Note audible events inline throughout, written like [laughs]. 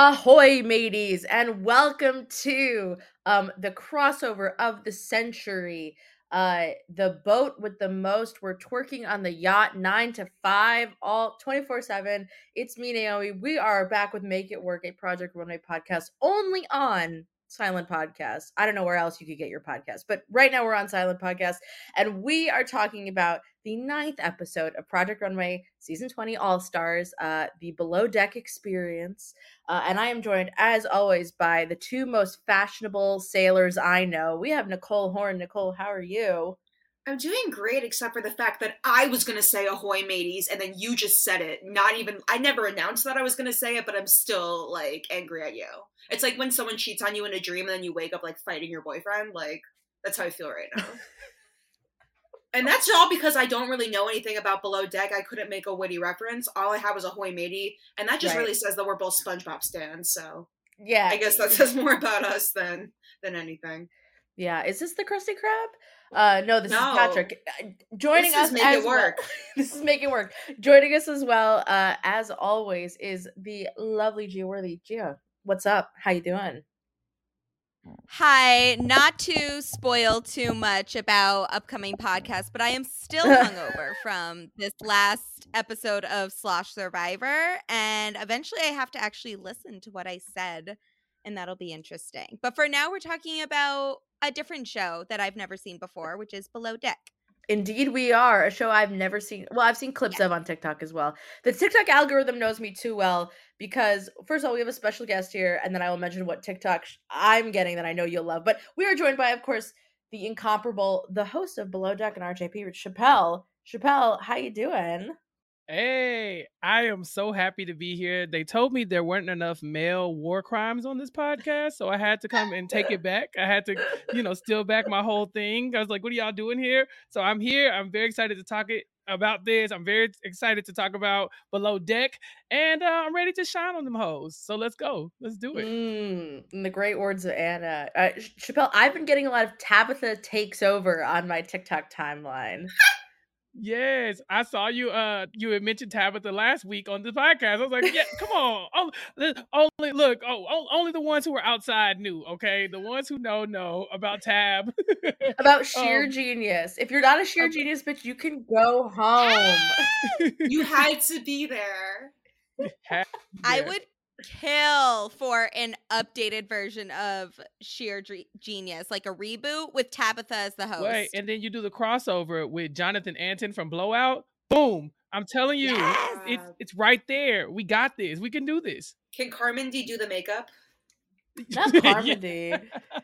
Ahoy, mateys, and welcome to um the crossover of the century. Uh the boat with the most. We're twerking on the yacht nine to five, all 24-7. It's me, Naomi. We are back with Make It Work, a Project Runway podcast only on Silent Podcast. I don't know where else you could get your podcast, but right now we're on Silent Podcast, and we are talking about the ninth episode of Project Runway Season 20 All Stars, uh, the Below Deck Experience. Uh, and I am joined, as always, by the two most fashionable sailors I know. We have Nicole Horn. Nicole, how are you? I'm doing great, except for the fact that I was going to say ahoy, mateys, and then you just said it. Not even, I never announced that I was going to say it, but I'm still like angry at you. It's like when someone cheats on you in a dream and then you wake up like fighting your boyfriend. Like, that's how I feel right now. [laughs] and that's all because I don't really know anything about Below Deck. I couldn't make a witty reference. All I have was ahoy, matey. And that just Right. really says that we're both SpongeBob stands. So Yeah. I guess that says more about us than than anything. Yeah. Is this the Krusty Krab? Uh, no, this No. is Patrick. Uh, Joining This us is Make as It well- [laughs] this is Make It Work. Joining us as well, uh, as always, is the lovely Gia Worthy. Gia, what's up? How you doing? Hi, not to spoil too much about upcoming podcasts, but I am still [laughs] hungover from this last episode of Slosh Survivor. And eventually I have to actually listen to what I said, and that'll be interesting. But for now, we're talking about a different show that I've never seen before, which is Below Deck. Indeed, we are a show I've never seen. Well, I've seen clips of on TikTok as well. The TikTok algorithm knows me too well because, first of all, we have a special guest here, and then I will mention what TikTok sh- I'm getting that I know you'll love. But we are joined by, of course, the incomparable, the host of Below Deck and RJP, Chappell. Chappell, how you doing? Hey, I am so happy to be here. They told me there weren't enough male war crimes on this podcast, so I had to come and take it back. I had to, you know, steal back my whole thing. I was like, "What are y'all doing here?" So I'm here. I'm very excited to talk it about this. I'm very excited to talk about Below Deck, and uh, I'm ready to shine on them hoes. So let's go. Let's do it. Mm, in the great words of Anna. Uh, Chappell, I've been getting a lot of Tabatha takes over on my TikTok timeline. Yes, I saw you. Uh, you had mentioned Tabatha last week on the podcast. I was like, "Yeah, [laughs] come on, oh, only look, oh, only the ones who are outside knew. Okay, the ones who know know about Tab. About [laughs] shear Um, genius. If you're not a shear okay. genius, bitch, you can go home. [laughs] You had to be there. I would kill for an updated version of Shear Dre- Genius, like a reboot with Tabatha as the host. Wait, and then you do the crossover with Jonathan Antin from Blowout. Boom! I'm telling you, Yes! it's it's right there. We got this. We can do this. Can Carmindy do the makeup? Not [laughs] Yeah. Carmindy.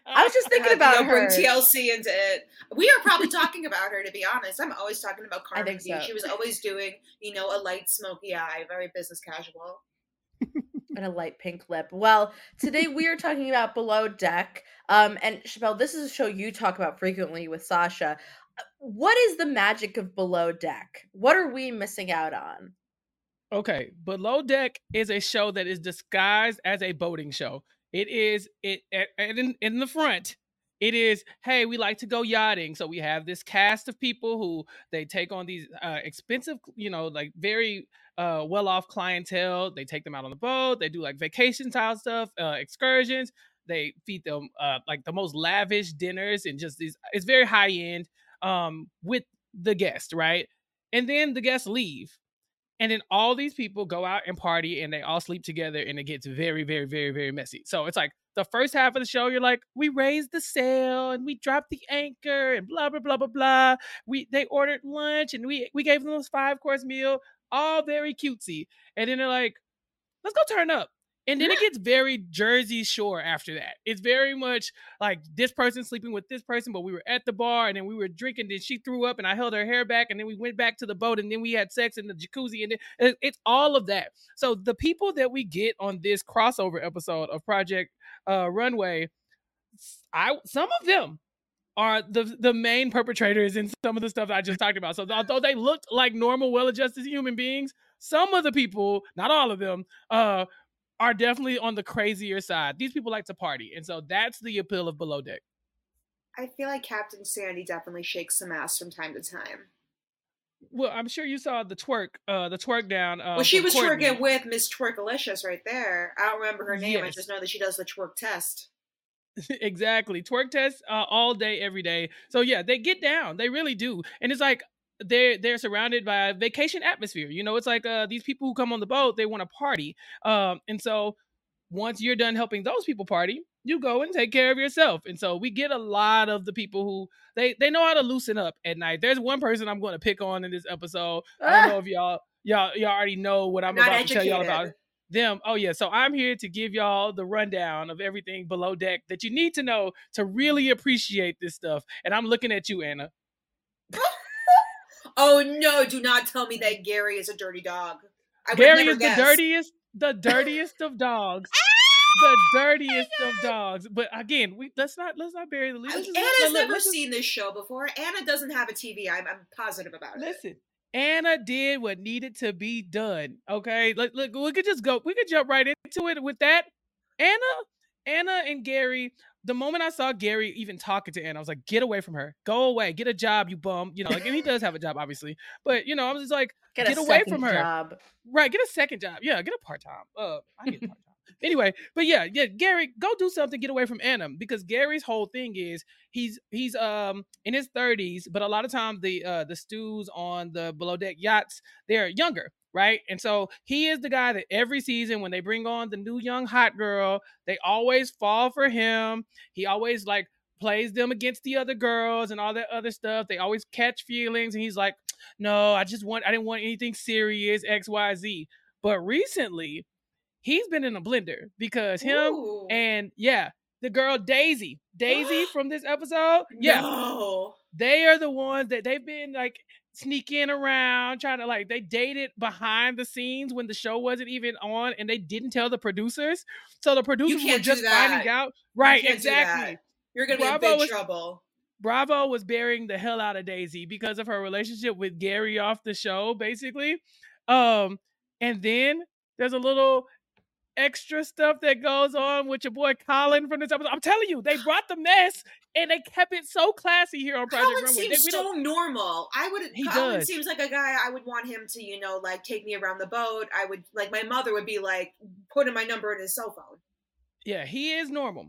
I was just thinking Uh, about her. Bring TLC into it. We are probably talking about her, to be honest. I'm always talking about I Carmen think D. so. She was always doing, you know, a light smoky eye, very business casual. And a light pink lip. Well, today we are talking about Below Deck. Um, and Chappell, this is a show you talk about frequently with Sasha. What is the magic of Below Deck? What are we missing out on? Okay, Below Deck is a show that is disguised as a boating show. It is it in, in the front. It is hey, we like to go yachting, so we have this cast of people who they take on these uh, expensive, you know, like very uh, well-off clientele. They take them out on the boat. They do like vacation style stuff, uh, excursions. They feed them uh, like the most lavish dinners and just these. It's very high end um, with the guest, right? And then the guests leave and then all these people go out and party and they all sleep together and it gets very very very very messy so it's like the first half of the show you're like we raised the sail and we dropped the anchor and blah blah blah blah blah we they ordered lunch and we we gave them this five course meal all very cutesy and then they're like let's go turn up And then it gets very Jersey Shore after that. It's very much like this person sleeping with this person, but we were at the bar and then we were drinking. Then she threw up and I held her hair back, and then we went back to the boat and then we had sex in the jacuzzi. And then it's all of that. So the people that we get on this crossover episode of Project uh, Runway, I some of them are the the main perpetrators in some of the stuff I just talked about. So although they looked like normal, well-adjusted human beings, some of the people, not all of them, uh, are definitely on the crazier side. These people like to party, and so that's the appeal of Below Deck. I feel like Captain Sandy definitely shakes some ass from time to time. Well, I'm sure you saw the twerk, uh, the twerk down. Uh, well, she was Courtney. twerking with Miss Twerkalicious right there. I don't remember her name. I just know that she does the twerk test. [laughs] exactly twerk test uh, all day every day. So yeah they get down they really do and it's like they're they're surrounded by a vacation atmosphere you know it's like uh these people who come on the boat they want to party um and so once you're done helping those people party you go and take care of yourself and so we get a lot of the people who they they know how to loosen up at night. There's one person i'm going to pick on in this episode. I don't know if y'all y'all y'all already know what i'm Not about to tell y'all about them. Oh yeah, so I'm here to give y'all the rundown of everything below deck that you need to know to really appreciate this stuff. And I'm looking at you, Anna. [laughs] Oh no! Do not tell me that Gary is a dirty dog. I Gary is the dirtiest, the [laughs] dirtiest of dogs. Ah! The oh dirtiest of dogs. But again, we let's not let's not bury the lead. I- Anna's look, never seen this show before. Anna doesn't have a TV. I'm, I'm positive about it. Listen, Anna did what needed to be done. Okay, look, look, we could just go. We could jump right into it with that. Anna, Anna, and Gary. The moment I saw Gary even talking to Anna, I was like, "Get away from her. Go away. Get a job, you bum." You know, like, and he does have a job, obviously, but you know, I was just like, Get, Get away from her. Job. Right, get a second job. Yeah, get a part time. Uh, I need a part time. Anyway, but yeah, yeah, Gary, go do something. Get away from Anna because Gary's whole thing is he's he's um in his thirties, but a lot of times the uh the stews on the below deck yachts they're younger, right? And so he is the guy that every season when they bring on the new young hot girl, they always fall for him. He always like plays them against the other girls and all that other stuff. They always catch feelings, and he's like, "No, I just want I didn't want anything serious X Y Z." But recently, he's been in a blender because him Ooh. and yeah, the girl Daisy, Daisy [gasps] from this episode, yeah, No. they are the ones that they've been like sneaking around trying to like they dated behind the scenes when the show wasn't even on and they didn't tell the producers so the producers were just finding out right can't exactly. You're gonna be Bravo in big was- trouble. Bravo was burying the hell out of Daisy because of her relationship with Gary off the show, basically. Um, and then there's a little extra stuff that goes on with your boy Colin from this episode. I'm telling you, they brought the mess and they kept it so classy here on Project Colin Runway. seems They- so normal. I would. He Colin does. seems like a guy I would want him to, you know, like take me around the boat. I would like my mother would be like putting my number in his cell phone. yeah, he is normal.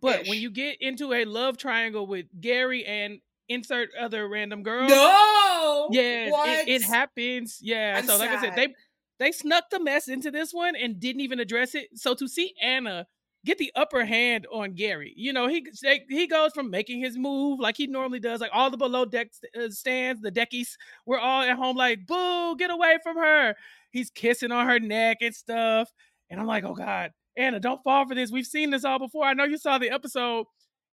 But when you get into a love triangle with Gary and insert other random girl, No. Yes, What? it, it happens. Yeah. I'm so like I said, they they snuck the mess into this one and didn't even address it. So to see Anna get the upper hand on Gary, you know, he they, he goes from making his move like he normally does, like all the below deck uh, stands, the deckies, we're all at home like, boo, get away from her. He's kissing on her neck and stuff, and I'm like, oh god, Anna, don't fall for this. We've seen this all before. I know you saw the episode.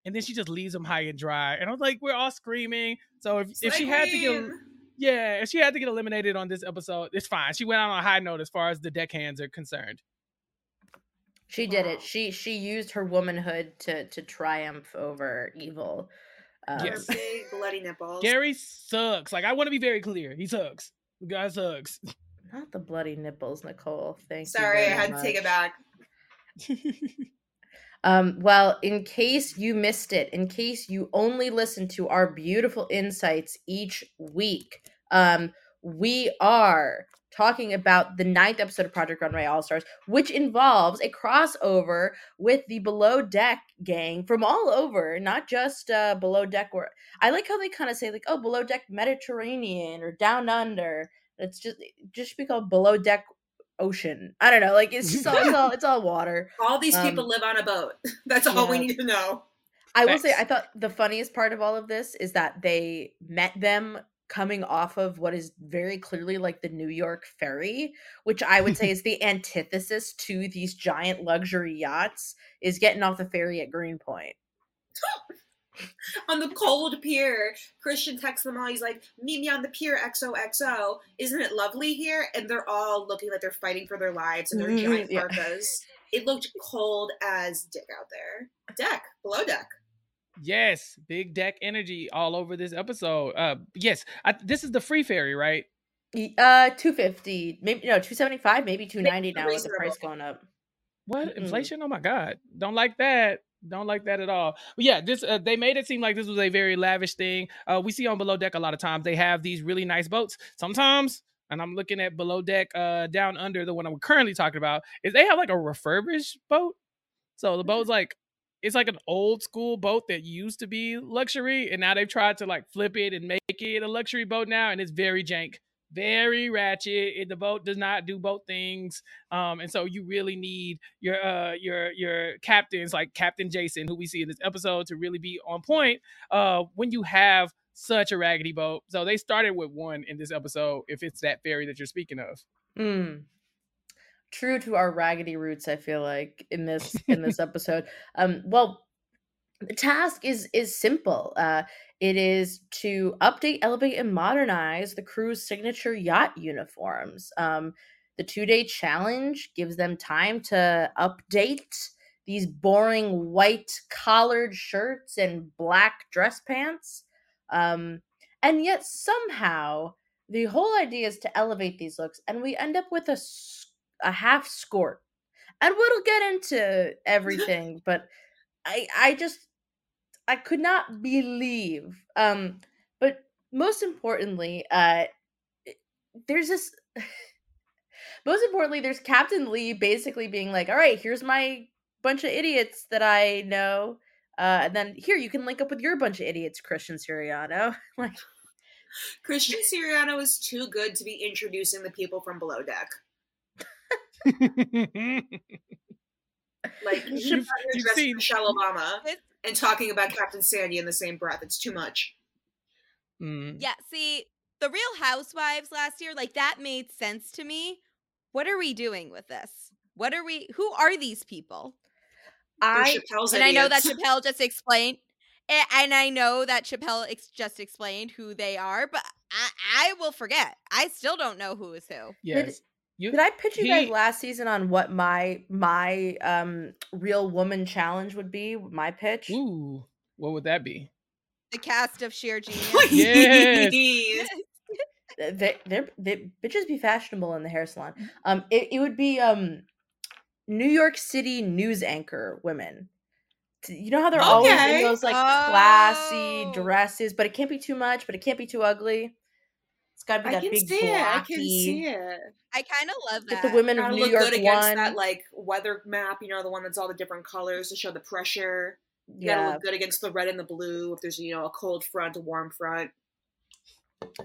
And then she just leaves him high and dry. And I was like, we're all screaming. So if, if she had to get yeah, if she had to get eliminated on this episode, it's fine. She went out on a high note as far as the deckhands are concerned. She did it. She she used her womanhood to to triumph over evil. Um. Yes. Bloody nipples. Gary sucks. Like I want to be very clear. He sucks. The guy sucks. Not the bloody nipples, Nicole. Thank you. Sorry, I very had to take it back. [laughs] Um, well, in case you missed it, in case you only listen to our beautiful insights each week, um, we are talking about the ninth episode of Project Runway All Stars, which involves a crossover with the Below Deck gang from all over, not just uh, Below Deck. Where I like how they kind of say like, "Oh, Below Deck Mediterranean" or Down Under. It's just it just be called Below Deck Ocean. I don't know. Like it's just all it's all it's all water. [laughs] All these Um, people live on a boat. [laughs] That's all we need to know. I will say, I thought the funniest part of all of this is that they met them coming off of what is very clearly like the New York ferry, which I would say [laughs] is the antithesis to these giant luxury yachts, is getting off the ferry at Greenpoint. [laughs] on the cold pier, Christian texts them all. He's like, "Meet me on the pier, XOXO. Isn't it lovely here?" And they're all looking like they're fighting for their lives in their Mhm, giant yeah. parkas. It looked cold as dick out there. Deck, below deck. Yes, big deck energy all over this episode. Uh, yes, I, this is the free ferry, right? Uh, two fifty, maybe no, two seventy five, maybe two ninety now with the price going up. What Mm-mm. inflation? Oh my god, don't like that. Don't like that at all. But yeah, this uh, they made it seem like this was a very lavish thing. Uh, we see on below deck a lot of times they have these really nice boats. Sometimes, and I'm looking at below deck, uh, down under the one I'm currently talking about, is they have like a refurbished boat. So the boat's like it's like an old school boat that used to be luxury, and now they've tried to like flip it and make it a luxury boat now, and it's very jank, very ratchet. It, the boat does not do boat things, um, and so you really need your uh your your captains like Captain Jason, who we see in this episode, to really be on point. Uh, when you have such a raggedy boat, so they started with one in this episode. If it's that ferry that you're speaking of, Mm. True to our raggedy roots, I feel like in this in this [laughs] episode. Um, well, the task is is simple. Uh, it is to update, elevate, and modernize the crew's signature yacht uniforms. Um, the two day challenge gives them time to update these boring white collared shirts and black dress pants. Um, and yet somehow the whole idea is to elevate these looks, and we end up with a a half skort. And we'll get into [laughs] everything, but I I just I could not believe. Um, but most importantly, uh, there's this. [sighs] most importantly, there's Captain Lee basically being like, "All right, here's my bunch of idiots that I know." Uh, and then here you can link up with your bunch of idiots, Christian Siriano. [laughs] like, Christian Siriano is too good to be introducing the people from below deck. Like he should You've- have you've seen- Michelle Obama and talking about Captain Sandy in the same breath. It's too much. Mm. Yeah, see, the Real Housewives last year, like that made sense to me. What are we doing with this? What are we? Who are these people? I Chappell's and I know that idiots. Chappell just explained, and I know that Chappell ex- just explained who they are, but I, I will forget. I still don't know who is who. Yes. You, Did I pitch you guys last season on what my my um real woman challenge would be? My pitch. Ooh, what would that be? The cast of Shear Genius. [laughs] Yes. Uh, They they're they bitches be fashionable in the hair salon. Um, it, it would be um, New York City news anchor women. You know how they're always in those like classy Oh. dresses, but it can't be too much, but it can't be too ugly. It's got to be I that can big see it. I can see it. I kind of love Like that. the women of New look York good against one. that like weather map, you know, the one that's all the different colors to show the pressure. You gotta yeah, look good against the red and the blue. If there's you know a cold front, a warm front.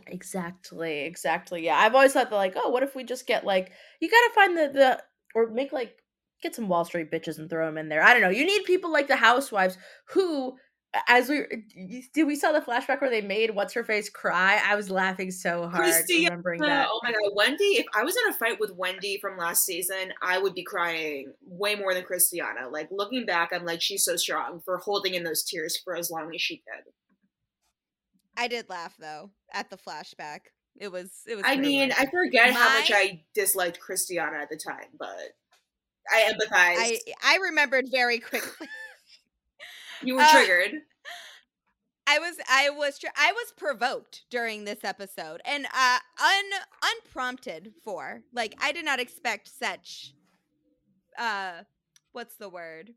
Exactly, exactly. Yeah, I've always thought that like, oh, what if we just get like you got to find the the or make like get some Wall Street bitches and throw them in there. I don't know. You need people like the housewives who as we did we saw the flashback where they made what's her face cry. I was laughing so hard Christina, remembering that. Oh my god, Wendy! If I was in a fight with Wendy from last season, I would be crying way more than Christiana. Like looking back, I'm like, she's so strong for holding in those tears for as long as she did. I did laugh though at the flashback. It was. It was. I mean, good. I forget how much I disliked Christiana at the time, but I empathized. I I remembered very quickly. [laughs] you were uh, triggered. I was I was tr- I was provoked during this episode and uh un unprompted for like I did not expect such uh what's the word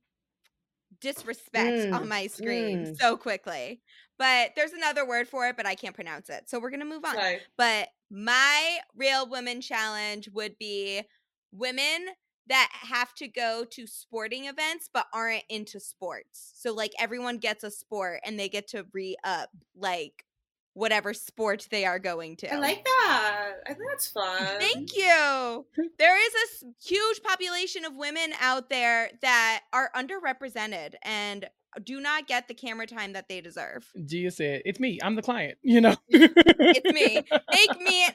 disrespect on Mm, my screen mm. so quickly. But there's another word for it but I can't pronounce it. So we're going to move on. Like, But my real women challenge would be women that have to go to sporting events but aren't into sports. So like everyone gets a sport and they get to re up like whatever sport they are going to. I like that. I think that's fun. Thank you. [laughs] There is a huge population of women out there that are underrepresented and do not get the camera time that they deserve. Gia said, "It's me. I'm the client." [laughs] You know, It's me. Make me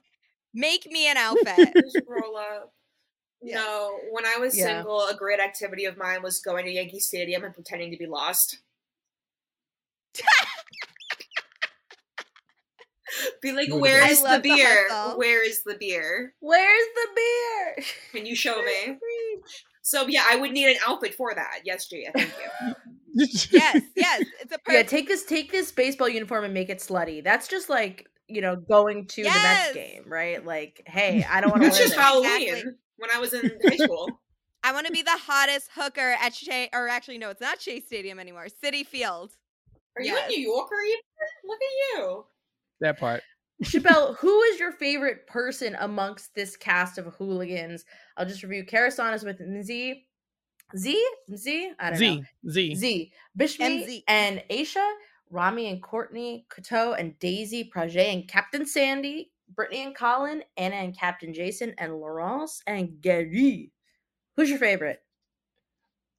make me an [laughs] outfit. Just roll up. Yes. No, when I was Yeah. single, a great activity of mine was going to Yankee Stadium and pretending to be lost. [laughs] Be like, Good where I is the love the beer? Where is the beer? Where's the beer? Can you show me? [laughs] So yeah, I would need an outfit for that. Yes, Gia, thank you. [laughs] Yes, yes. It's a Yeah, take this take this baseball uniform and make it slutty. That's just like, you know, going to the Yes. Mets game, right? Like, hey, [laughs] I don't want to That's wear just this. Halloween Exactly. when I was in high [laughs] school. I want to be the hottest hooker at Shea, or actually, no, it's not Shea Stadium anymore. Citi Field. Are you a New Yorker? even? Look at you. that part. Chappell, [laughs] who is your favorite person amongst this cast of hooligans? I'll just review. Kara Saun is with Z. Z? Z? I don't know. Z Z. Z. Bishme MZ. and Aesha, Rami and Courtney, Korto and Daisy, Prajjé and Captain Sandy, Brittany and Colin, Anna and Captain Jason, and Laurence and Gary. Who's your favorite?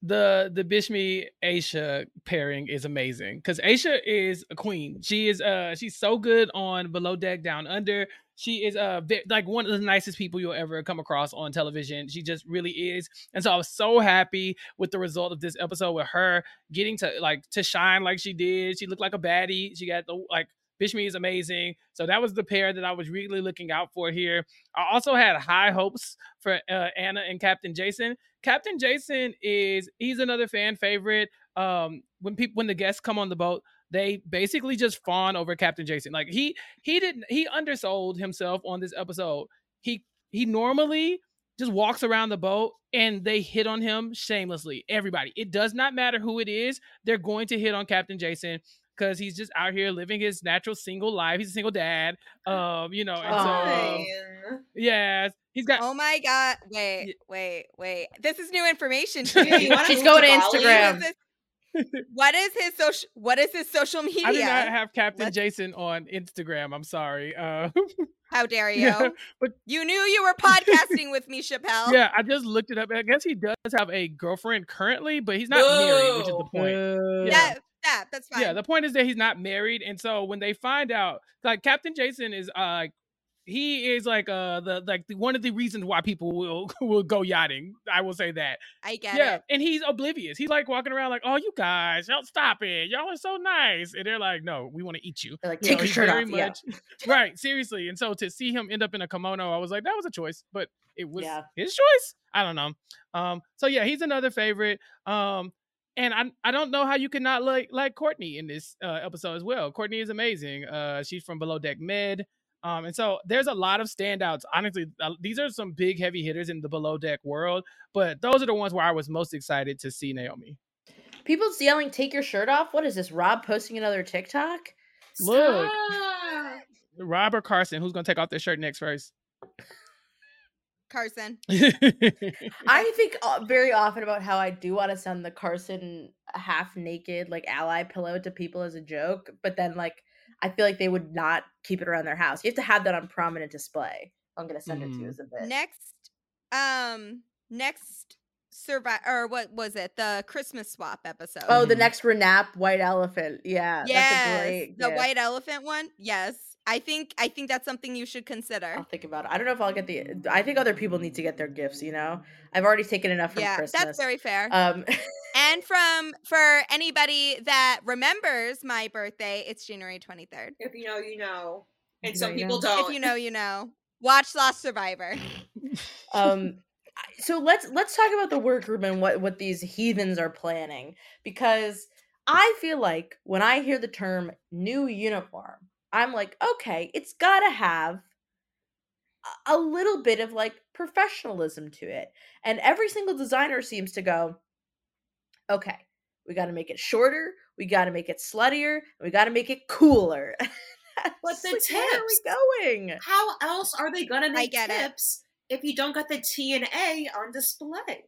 the the Bishme Aesha pairing is amazing because Aesha is a queen. She is uh she's so good on Below Deck Down Under. She is uh like one of the nicest people you'll ever come across on television. She just really is, and so I was so happy with the result of this episode with her getting to like to shine like she did. She looked like a baddie. She got the like. Bishme is amazing. So that was the pair that I was really looking out for here. I also had high hopes for uh, Anna and Captain Jason. Captain Jason is he's another fan favorite. Um, when people when the guests come on the boat, they basically just fawn over Captain Jason. Like he he didn't he undersold himself on this episode. He he normally just walks around the boat and they hit on him shamelessly. Everybody. It does not matter who it is. They're going to hit on Captain Jason because he's just out here living his natural single life. He's a single dad. Um, you know, and so um, yeah, he's got Oh my god! Wait, wait, wait. This is new information to Yeah, [laughs] you me. wanna She's move going to Instagram. What is his- what is his social? What is his social media? I do not have Captain Let's- Jason on Instagram. I'm sorry. Uh, [laughs] How dare you? yeah, but You knew you were podcasting with me, [laughs] Chappell. yeah, I just looked it up. I guess he does have a girlfriend currently, but he's not married, which is the point. Uh, Yeah. That, that, that's fine. Yeah, the point is that he's not married, and so when they find out, like Captain Jason is uh like he is like uh the like the, one of the reasons why people will [laughs] will go yachting. I will say that. I get yeah, it. and he's oblivious. He's like walking around like, "Oh, you guys, y'all stop it. Y'all are so nice," and they're like, "No, we want to eat you." They're like, You take know, your shirt very off. Yeah. much- right, seriously. And so to see him end up in a kimono, I was like, that was a choice, but it was Yeah. his choice. I don't know. Um, so yeah, he's another favorite. Um, and I I don't know how you could not like like Courtney in this uh, episode as well. Courtney is amazing. Uh, she's from Below Deck Med. Um, and so there's a lot of standouts. Honestly, uh, these are some big heavy hitters in the Below Deck world, but those are the ones where I was most excited to see Naomi. People's yelling, take your shirt off. What is this? Rob posting another TikTok? Look. Stop. Robert Carson, who's gonna take off their shirt next first? Carson. [laughs] I think uh, very often about how I do want to send the Carson half naked like ally pillow to people as a joke, but then like I feel like they would not keep it around their house. You have to have that on prominent display. I'm gonna send it to you Mm. as a bit. Next, um, next survive or what was it? The Christmas swap episode. Oh, the Mhm. next Renap white elephant. Yeah, yes, that's a great. the gift. white elephant one. Yes, I think I think that's something you should consider. I'll think about it. I don't know if I'll get the. I think other people need to get their gifts. You know, I've already taken enough from yeah, Christmas. that's very fair. Um, [laughs] and from for anybody that remembers my birthday, it's January twenty third. If you know, you know. And You some know, you people know. don't. If you know, you know. Watch Lost Survivor. [laughs] um so let's let's talk about the workroom and what what these heathens are planning because i feel like when i hear the term new uniform i'm like okay it's got to have a- a little bit of like professionalism to it and every single designer seems to go okay we got to make it shorter we got to make it sluttier and we got to make it cooler [laughs] But the like, where are we going How else are they gonna make get it. tips if you don't got the T and A on display?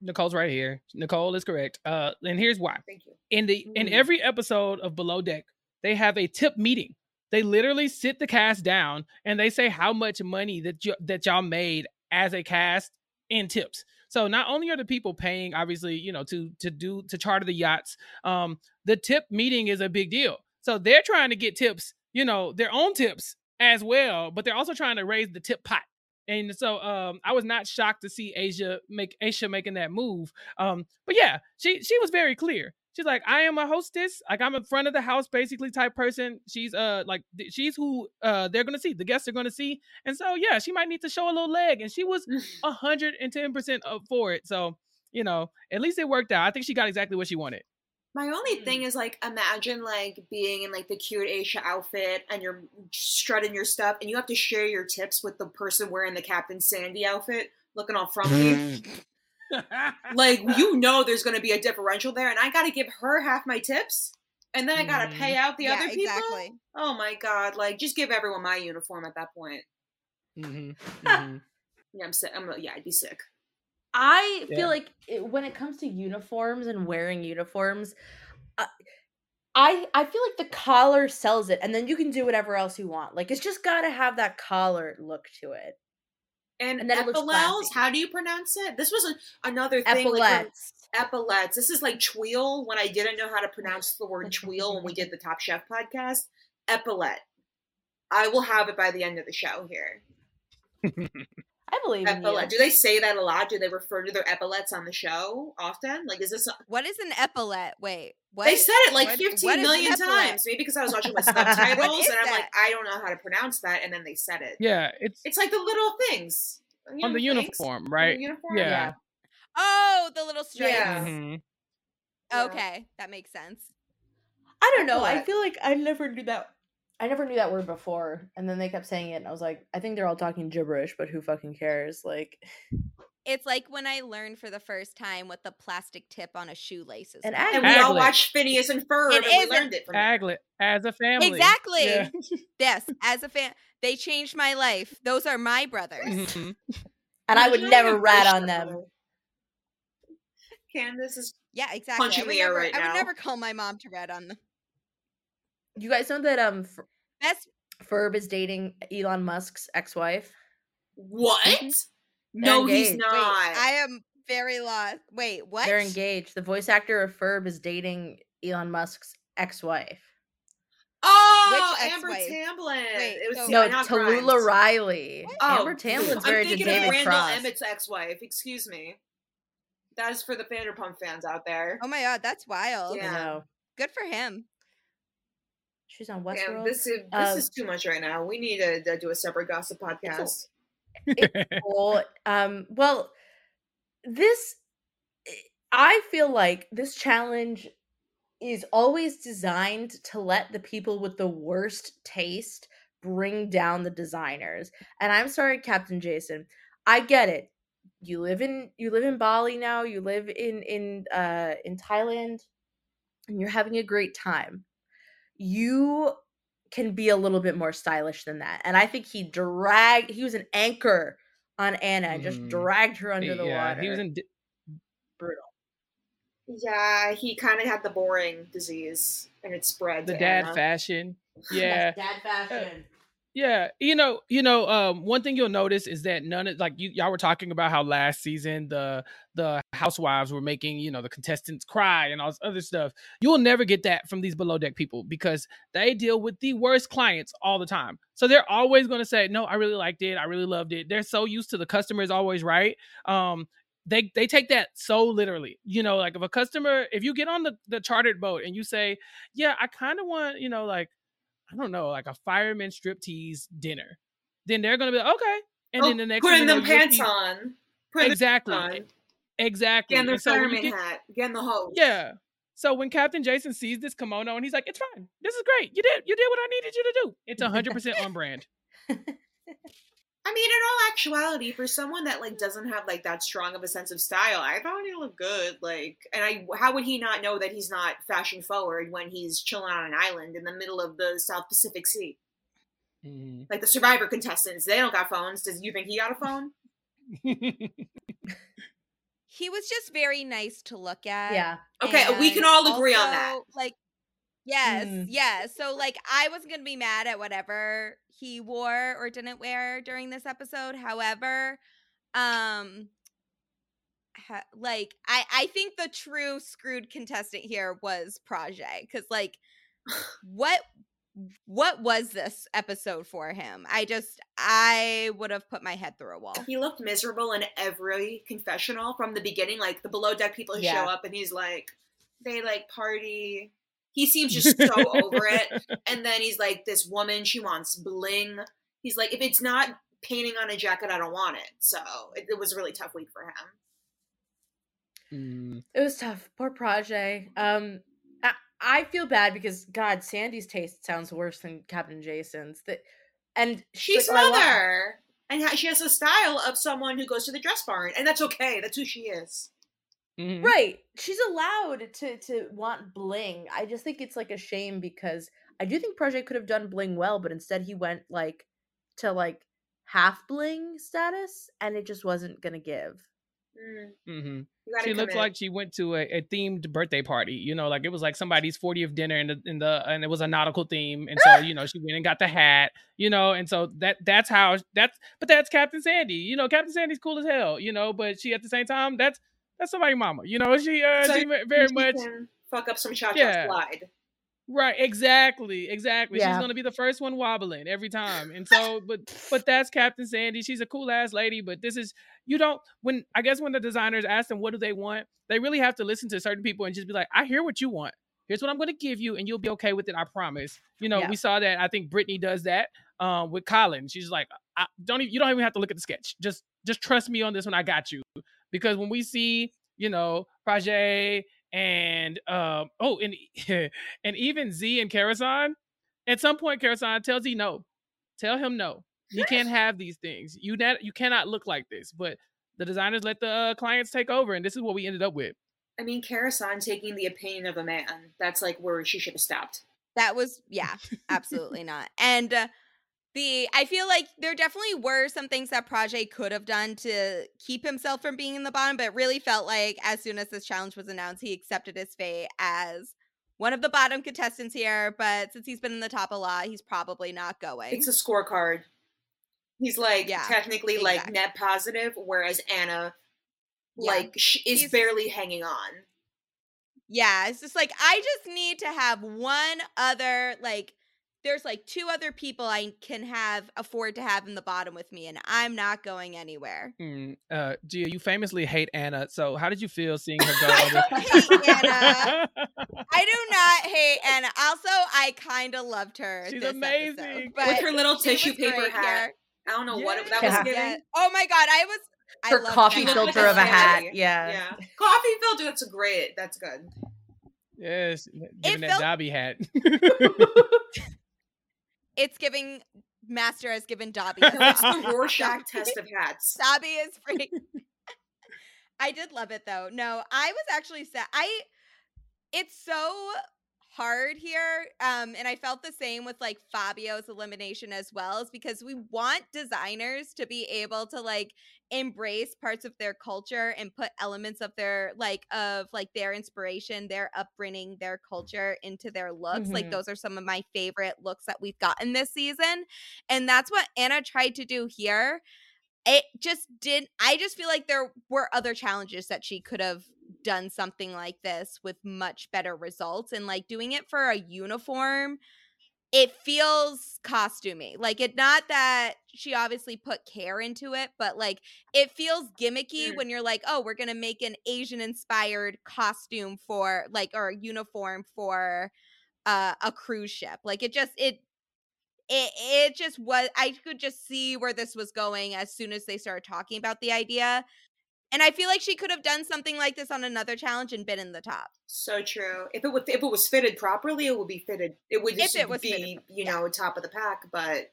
Nicole's right here. Nicole is correct. Uh, and here's why. Thank you. in the in Mm. every episode of Below Deck, they have a tip meeting. they literally sit the cast down and they say how much money that you, that y'all made as a cast in tips. So not only are the people paying, obviously, you know, to to do to charter the yachts, um, the tip meeting is a big deal. So they're trying to get tips, you know, their own tips as well, but they're also trying to raise the tip pot. And so um, I was not shocked to see Asia make Asia making that move. Um, but yeah, she she was very clear. She's like, I am a hostess. Like I'm in front of the house, basically type person. She's uh like th- she's who uh they're gonna see. The guests are gonna see. And so yeah, she might need to show a little leg. And she was [laughs] hundred and ten percent up for it. So you know, at least it worked out. I think she got exactly what she wanted. My only thing is like imagine like being in like the cute Asia outfit and you're strutting your stuff and you have to share your tips with the person wearing the Captain Sandy outfit looking all frumpy. [laughs] [laughs] like you know there's going to be a differential there and I got to give her half my tips and then I got to pay out the Yeah, other people. exactly. Oh my god, like just give everyone my uniform at that point. Mhm, [laughs] mhm. Yeah, I'm sick. I'm yeah, I'd be sick. I Yeah. feel like it, when it comes to uniforms and wearing uniforms, uh, I I feel like the collar sells it, and then you can do whatever else you want. Like it's just got to have that collar look to it. And, And then it looks epaulets, how do you pronounce it? This was a, another thing. like, Epaulets. epaulets. This is like tweel when I didn't know how to pronounce the word tweel when we did the Top Chef podcast. Epaulette. I will have it by the end of the show here. [laughs] I believe in you. Epaulette. Do they say that a lot? Do they refer to their epaulets on the show often? Like, is this? A- What is an epaulette? Wait, what? they said it like what- fifteen what is an million times. Maybe because I was watching [laughs] with subtitles and I'm like. I don't know how to pronounce that, and then they said it. Yeah, it's It's like the little things You on the uniform, on right? The uniform. Yeah. Yeah. Oh, the little stripes. Yeah. Mhm. Yeah. Okay, that makes sense. I don't know. I feel like I never knew that. I never knew that word before, and then they kept saying it, and I was like, I think they're all talking gibberish, but who fucking cares? Like, It's like when I learned for the first time what the plastic tip on a shoelace is. An called. And we all watched Phineas and Ferb, It and we learned it from them. Aglet as a family. Exactly. Yeah. [laughs] Yes, as a fan, they changed my life. Those are my brothers. Mhm. [laughs] and I would never rat on them. stepmother. Candace is Yeah, exactly. Punching I would the air never, right I would never call my mom to rat on them. You guys know that um, F- Best Ferb is dating Elon Musk's ex-wife. what? They're No, he's not. Wait, I am very lost. Wait, what? They're engaged. The voice actor of Ferb is dating Elon Musk's ex-wife. oh, Which Amber ex-wife? Tamblyn. Wait, it was so- No, Sienna Talulah Grimes. Riley. Oh, Amber Tamblyn's I'm married to thinking David of Randall Cross. Emmett's ex-wife. Excuse me. That is for the Vanderpump fans out there. Oh my god, that's wild. Yeah. Good for him. She's on Damn, Westworld. this is this Uh, is too much right now. We need to, to do a separate gossip podcast. [laughs] cool. Um, well, this I feel like this challenge is always designed to let the people with the worst taste bring down the designers. And I'm sorry, Captain Jason. I get it. You live in you live in Bali now, you live in in uh in Thailand, and you're having a great time. You can be a little bit more stylish than that. And I think he dragged he was an anchor on Anna and just Mhm. dragged her under the yeah, water. he was in. di- brutal. Yeah, he kind of had the boring disease, and it spread. the to dad Anna. fashion. [laughs] Yeah, dad fashion. Yeah, you know, you know, um, one thing you'll notice is that none of like you y'all were talking about how last season the the housewives were making you know the contestants cry and all this other stuff. You'll never get that from these below deck people because they deal with the worst clients all the time. So they're always going to say, "No, I really liked it. I really loved it." They're so used to the customer is always right. Um, they they take that so literally. You know, like if a customer, if you get on the the chartered boat and you say, "Yeah, I kind of want," you know, like I don't know, like a fireman striptease dinner, then they're gonna be like, okay. And Oh, then the next putting them pants see- on. Putting Exactly. on. Exactly. Getting their so fireman get- hat. Getting the hose. yeah. So when Captain Jason sees this kimono and he's like, "It's fine. This is great. You did you did what I needed you to do. It's hundred percent on brand." [laughs] I mean, in all actuality, for someone that like doesn't have like that strong of a sense of style, I thought he looked good. Like, and I, how would he not know that he's not fashion forward when he's chilling on an island in the middle of the South Pacific Sea? Mhm. Like the Survivor contestants, they don't got phones. Does you think he got a phone? [laughs] He was just very nice to look at. Yeah. Okay, we can all and agree on that. Like Yes, Mm. yeah. So like I wasn't gonna be mad at whatever he wore or didn't wear during this episode. However, um ha- like I I think the true screwed contestant here was Prajjé cuz like [sighs] what what was this episode for him? I just I would have put my head through a wall. He looked miserable in every confessional from the beginning. Like the below deck people Yeah. show up and he's like, they like party. He seems just so over it. And then he's like, this woman, she wants bling. He's like, if it's not painting on a jacket, I don't want it. So it, it was a really tough week for him. Mm, It was tough. Poor Prajjé. Um, I, I feel bad because God, Sandy's taste sounds worse than Captain Jason's. That, and She's like, "Oh, I want- mother. And ha- she has a style of someone who goes to the dress barn. And that's okay. That's who she is. Mhm. Right. She's allowed to to want bling. I just think it's like a shame because I do think Project could have done bling well, but instead he went like to like half bling status, and it just wasn't gonna give. Mm, Mhm. She looks commit. like she went to a, a themed birthday party. You know, like it was like somebody's 40th dinner in the in the and it was a nautical theme. And so, you know, she went and got the hat, you know, and so that that's how that's but that's Captain Sandy. You know, Captain Sandy's cool as hell, you know, but she at the same time, that's that's somebody's mama. You know, she uh So she very She much fuck up some cha cha Yeah. slide. Right, exactly, exactly. She's gonna be the first one wobbling every time, and so, but, but that's Captain Sandy. She's a cool ass lady, but this is you don't. When I guess when the designers ask them what do they want, they really have to listen to certain people and just be like, I hear what you want. Here's what I'm gonna give you, and you'll be okay with it. I promise. You know, Yeah. we saw that. I think Brittany does that um, with Colin. She's like, I don't even. You don't even have to look at the sketch. Just, just trust me on this one. I got you. Because when we see, you know, Prajjé and um oh and [laughs] and even Z and Kara Saun, at some point Kara Saun tells Z no. Tell him no. You can't have these things. You not, you cannot look like this. But the designers let the uh, clients take over, and this is what we ended up with. I mean, Kara Saun taking the opinion of a man. That's like where she should have stopped. That was yeah, absolutely not. And uh, the I feel like there definitely were some things that Prajjé could have done to keep himself from being in the bottom, but it really felt like as soon as this challenge was announced, he accepted his fate as one of the bottom contestants here. But since he's been in the top a lot, he's probably not going. It's a scorecard. He's like Yeah, technically like net positive, whereas Anna Yeah. like is He's- barely hanging on. Yeah, it's just like I just need to have one other like there's like two other people I can have afford to have in the bottom with me and I'm not going anywhere. Mm, uh, Gia, you famously hate Anna. So how did you feel seeing her [laughs] go? I don't hate [laughs] Anna. I do not hate [laughs] Anna. Also, I kind of loved her. She's this amazing. episode, With her little tissue paper hat. here. I don't know what that Yeah. was giving. Yeah. Oh my god, I was I Her loved coffee that. filter of a a hat. Yeah. Yeah, coffee filter. That's great. That's good. yes, giving that felt- Dobby hat. It's giving Master has given Dobby. It's the [laughs] Rorschach test of hats. Dobby is [laughs] free. I did love it though. No, I was actually sad. I it's so hard here. Um, and I felt the same with like Fabio's elimination as well, is because we want designers to be able to like embrace parts of their culture and put elements of their like of like their inspiration, their upbringing, their culture into their looks. Like Mhm. those are some of my favorite looks that we've gotten this season. And that's what Anna tried to do here it just didn't. i just feel like there were other challenges that she could have done something like this with much better results and like doing it for a uniform it feels costumey like it not that she obviously put care into it but like it feels gimmicky Mm. when you're like oh we're gonna make an asian inspired costume for like or uniform for uh, a cruise ship like it just it it it just was I could just see where this was going as soon as they started talking about the idea. And I feel like she could have done something like this on another challenge and been in the top. So true. If it was if it was fitted properly, it would be fitted. It would just it be, fitted, you yeah. know, top of the pack. But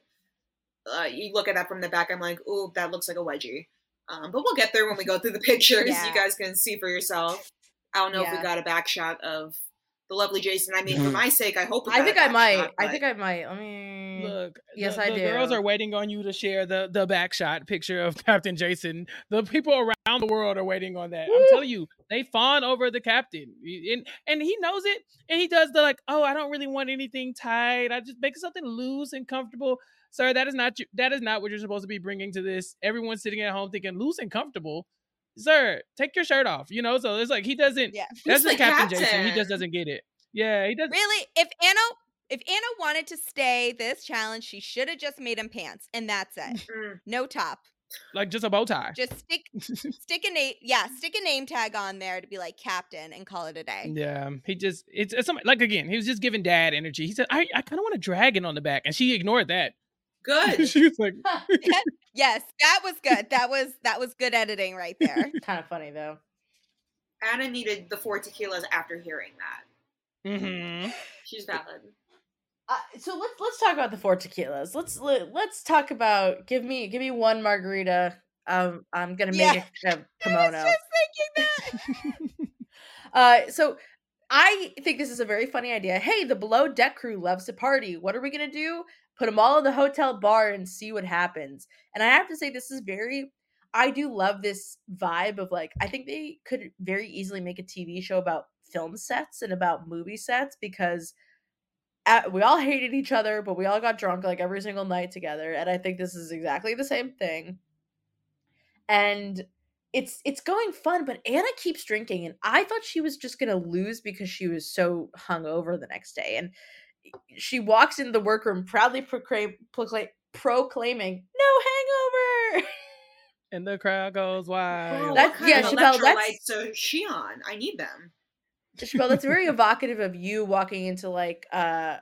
uh, you look at that from the back, I'm like, ooh, that looks like a wedgie. Um, but we'll get there when we go through the [laughs] pictures. Yeah. You guys can see for yourself. I don't know if we got a back shot of the lovely Jason. I mean, Mm-hmm. for my sake, I hope. I think I might. shot, I think I might. I mean, Look, Yes, the, I the girls are waiting on you to share the the back shot picture of [laughs] Captain Jason. The people around the world are waiting on that. I'm telling you, they fawn over the captain, and and he knows it, and he does the like, oh, I don't really want anything tight. I just make something loose and comfortable. Sir, that is not you. That is not what you're supposed to be bringing to this. Everyone's sitting at home thinking loose and comfortable. Sir, take your shirt off. You know, so it's like he doesn't. Yeah. [laughs] That's He's the the Captain, Jason. He just doesn't get it. Yeah, he doesn't. Really, if Anna if Anna wanted to stay this challenge, she should have just made him pants, and that's it. Mm. No top. Like just a bow tie. Just stick [laughs] stick a name yeah, stick a name tag on there to be like captain and call it a day. Yeah, he just it's, it's something like again, he was just giving dad energy. He said, I, I kind of want a dragon on the back, and she ignored that. [laughs] Good. she was like, [laughs] [laughs] Yes, that was good. That was that was good editing right there. kind of funny though. Anna needed the four tequilas after hearing that. mm-hmm. She's valid. Uh, so let's let's talk about the four tequilas. Let's let, let's talk about give me give me one margarita. Um, I'm gonna make Yeah. a, a I was kimono. just thinking that. Uh, so I think this is a very funny idea. Hey, the below deck crew loves to party. What are we gonna do? Put them all in the hotel bar and see what happens. And I have to say, this is very. I do love this vibe of like. I think they could very easily make a TV show about film sets and about movie sets because uh, we all hated each other, but we all got drunk like every single night together. And I think this is exactly the same thing. And it's it's going fun, but Anna keeps drinking, and I thought she was just gonna lose because she was so hungover the next day. And she walks into the workroom proudly proclaim, proclaim, proclaiming, "No hangover." [laughs] and the crowd goes wild. Bro, That- what kind yeah, of Chappell, that's- so is she on? I need them. Chappell, that's very [laughs] evocative of you walking into like uh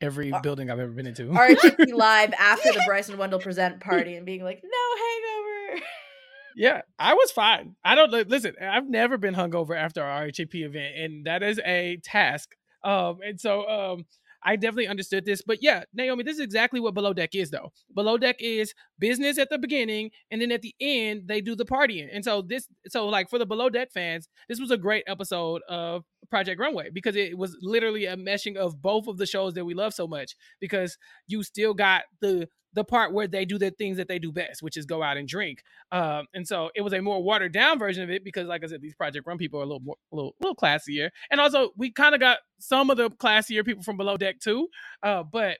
Every Uh, building I've ever been into. RHAP [laughs] live after the Bryson Wendell present party and being like, "No hangover." Yeah, I was fine. I don't li- listen. I've never been hungover after our RHAP event, and that is a task. Um, and so um, I definitely understood this. But yeah, Naomi, this is exactly what Below Deck is, though. Below Deck is business at the beginning, and then at the end they do the partying. And so this, so like for the Below Deck fans, this was a great episode of Project Runway because it was literally a meshing of both of the shows that we love so much. Because you still got the the part where they do the things that they do best, which is go out and drink. Um, and so it was a more watered down version of it because, like I said, these Project Run people are a little more, a little, a little classier, and also we kind of got some of the classier people from Below Deck too. Uh, but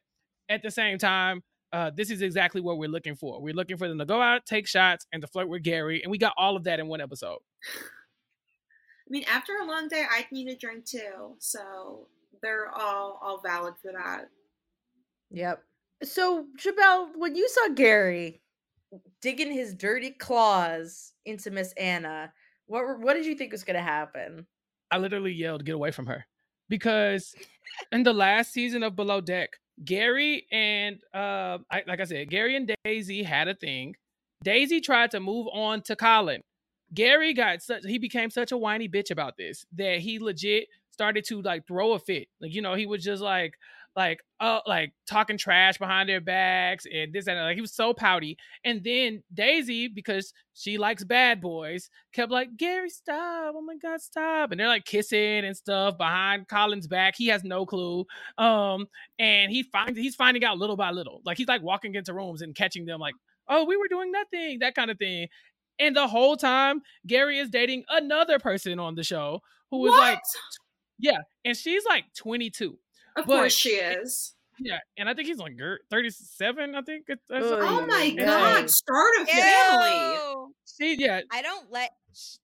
at the same time, uh, this is exactly what we're looking for. We're looking for them to go out, take shots, and to flirt with Gary, and we got all of that in one episode. I mean, after a long day, I need a drink too. So they're all all valid for that. Yep. So, Chappell, when you saw Gary digging his dirty claws into Miss Anna, what what did you think was going to happen? I literally yelled, "Get away from her!" Because in the last season of Below Deck, Gary and uh, I, like I said, Gary and Daisy had a thing. Daisy tried to move on to Colin. Gary got such he became such a whiny bitch about this that he legit started to like throw a fit. Like you know, he was just like like uh like talking trash behind their backs and this and that. like he was so pouty. And then Daisy, because she likes bad boys, kept like Gary, stop! Oh my god, stop! And they're like kissing and stuff behind Colin's back. He has no clue. Um, and he finds he's finding out little by little. Like he's like walking into rooms and catching them like, oh, we were doing nothing, that kind of thing. And the whole time, Gary is dating another person on the show who was what? like, yeah, and she's like 22. Of but- course she is. Yeah, and I think he's like 37. I think. It's, it's- Oh my Yeah. god! Start a family. Ew. she, yeah, I don't like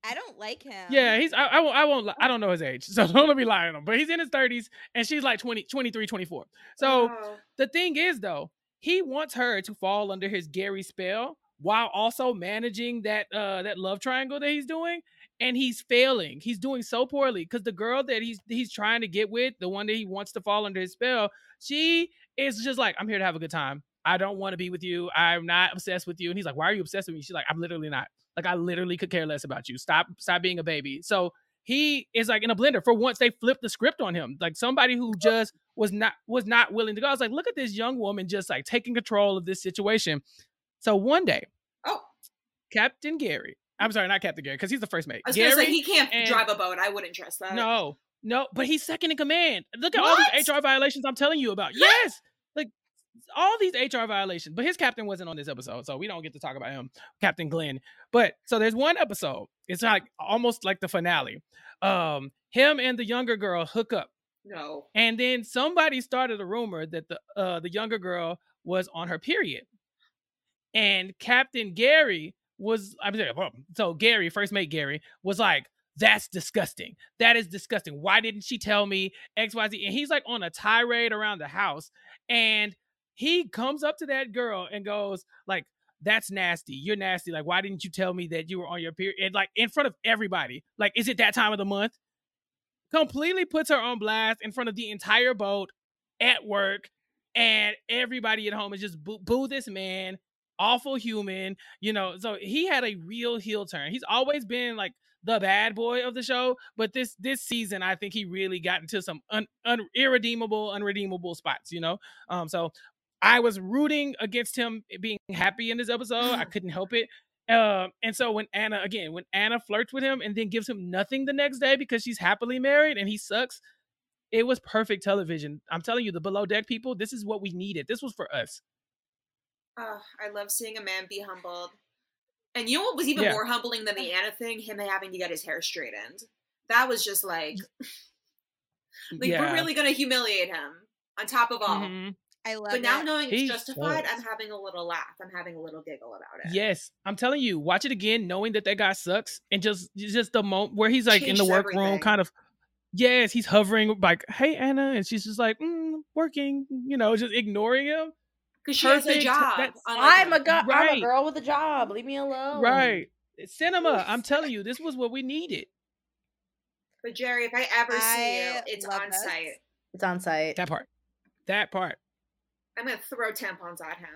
I don't like him. Yeah, he's I, I won't I won't I don't know his age. [laughs] So don't let me lie on him. But he's in his 30s and she's like 20 23 24. So Oh. the thing is though, he wants her to fall under his Gary spell while also managing that uh that love triangle that he's doing and he's failing. He's doing so poorly cuz the girl that he's he's trying to get with, the one that he wants to fall under his spell, she is just like I'm here to have a good time. I don't want to be with you. I'm not obsessed with you. And he's like, "Why are you obsessed with me?" She's like, "I'm literally not. Like I literally could care less about you. Stop stop being a baby." So he is like in a blender. For once, they flipped the script on him. Like somebody who oh. just was not was not willing to go. I was like, look at this young woman just like taking control of this situation. So one day, Oh, Captain Gary. I'm sorry, not Captain Gary, because he's the first mate. I was Gary, gonna say he can't and- drive a boat. I wouldn't trust that. no, No, but he's second in command. Look at all these HR violations I'm telling you about. Yes, like all these HR violations. But his captain wasn't on this episode, so we don't get to talk about him, Captain Glenn. But so there's one episode. It's like almost like the finale. Um, him and the younger girl hook up. No. And then somebody started a rumor that the uh the younger girl was on her period. And Captain Gary was I'm mean so Gary, first mate Gary, was like, that's disgusting. That is disgusting. Why didn't she tell me XYZ? And he's like on a tirade around the house. And he comes up to that girl and goes, like, that's nasty. You're nasty. Like, why didn't you tell me that you were on your period? Like in front of everybody. Like, is it that time of the month? Completely puts her on blast in front of the entire boat at work. And everybody at home is just boo, boo this man, awful human, you know. So he had a real heel turn. He's always been like the bad boy of the show, but this this season I think he really got into some un, un, irredeemable, unredeemable spots. You know, um, so I was rooting against him being happy in this episode. I couldn't help it. Um, and so when Anna again, when Anna flirts with him and then gives him nothing the next day because she's happily married and he sucks, it was perfect television. I'm telling you, the below deck people, this is what we needed. This was for us. Oh, I love seeing a man be humbled. And you know what was even Yeah. more humbling than the Anna thing? Him having to get his hair straightened. That was just like, [laughs] like yeah. we're really gonna humiliate him on top of all. Mhm. I love But now it. knowing it's He justified, sucks. I'm having a little laugh. I'm having a little giggle about it. Yes, I'm telling you, watch it again, knowing that that guy sucks, and just just the moment where he's like in the workroom, everything. kind of. Yes, he's hovering like, "Hey Anna," and she's just like, mm, "Working," you know, just ignoring him. Because she has a job. That's- unlike I'm a him. go- I'm a girl with a job. Leave me alone. Right, cinema. I'm telling you, this was what we needed. But Jerry, if I ever see you, it's on this. site. It's on site. That part. That part. I'm gonna throw tampons at him.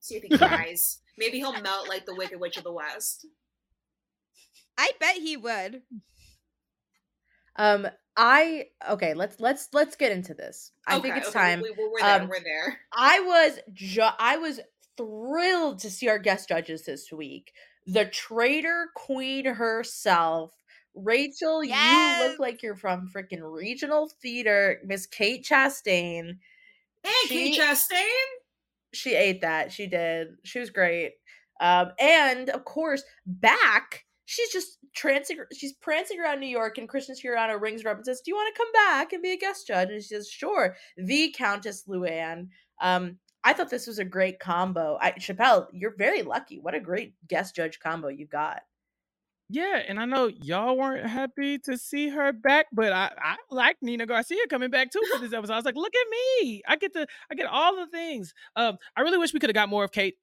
See if he [laughs] cries. Maybe he'll melt like the Wicked Witch of the West. I bet he would. Um, I okay. Let's let's let's get into this. I think it's okay, time. We, we, we're there. Um, we're there. I was ju- I was thrilled to see our guest judges this week. The traitor queen herself, Rachel. You look like you're from freaking regional theater, Miss Kate Chastain. Hey, she- Kate Chastain. She ate that. She did. She was great. Um, and of course, back. She's just trancing. She's prancing around New York, and Christian Siriano rings her up and says, "Do you want to come back and be a guest judge?" And she says, "Sure." The Countess Luann. Um, I thought this was a great combo. I, Chappell, you're very lucky. What a great guest judge combo you got. Yeah, and I know y'all weren't happy to see her back, but I, I like Nina Garcia coming back too for this [laughs] episode. I was like, look at me. I get to I get all the things. Um, I really wish we could have got more of Kate.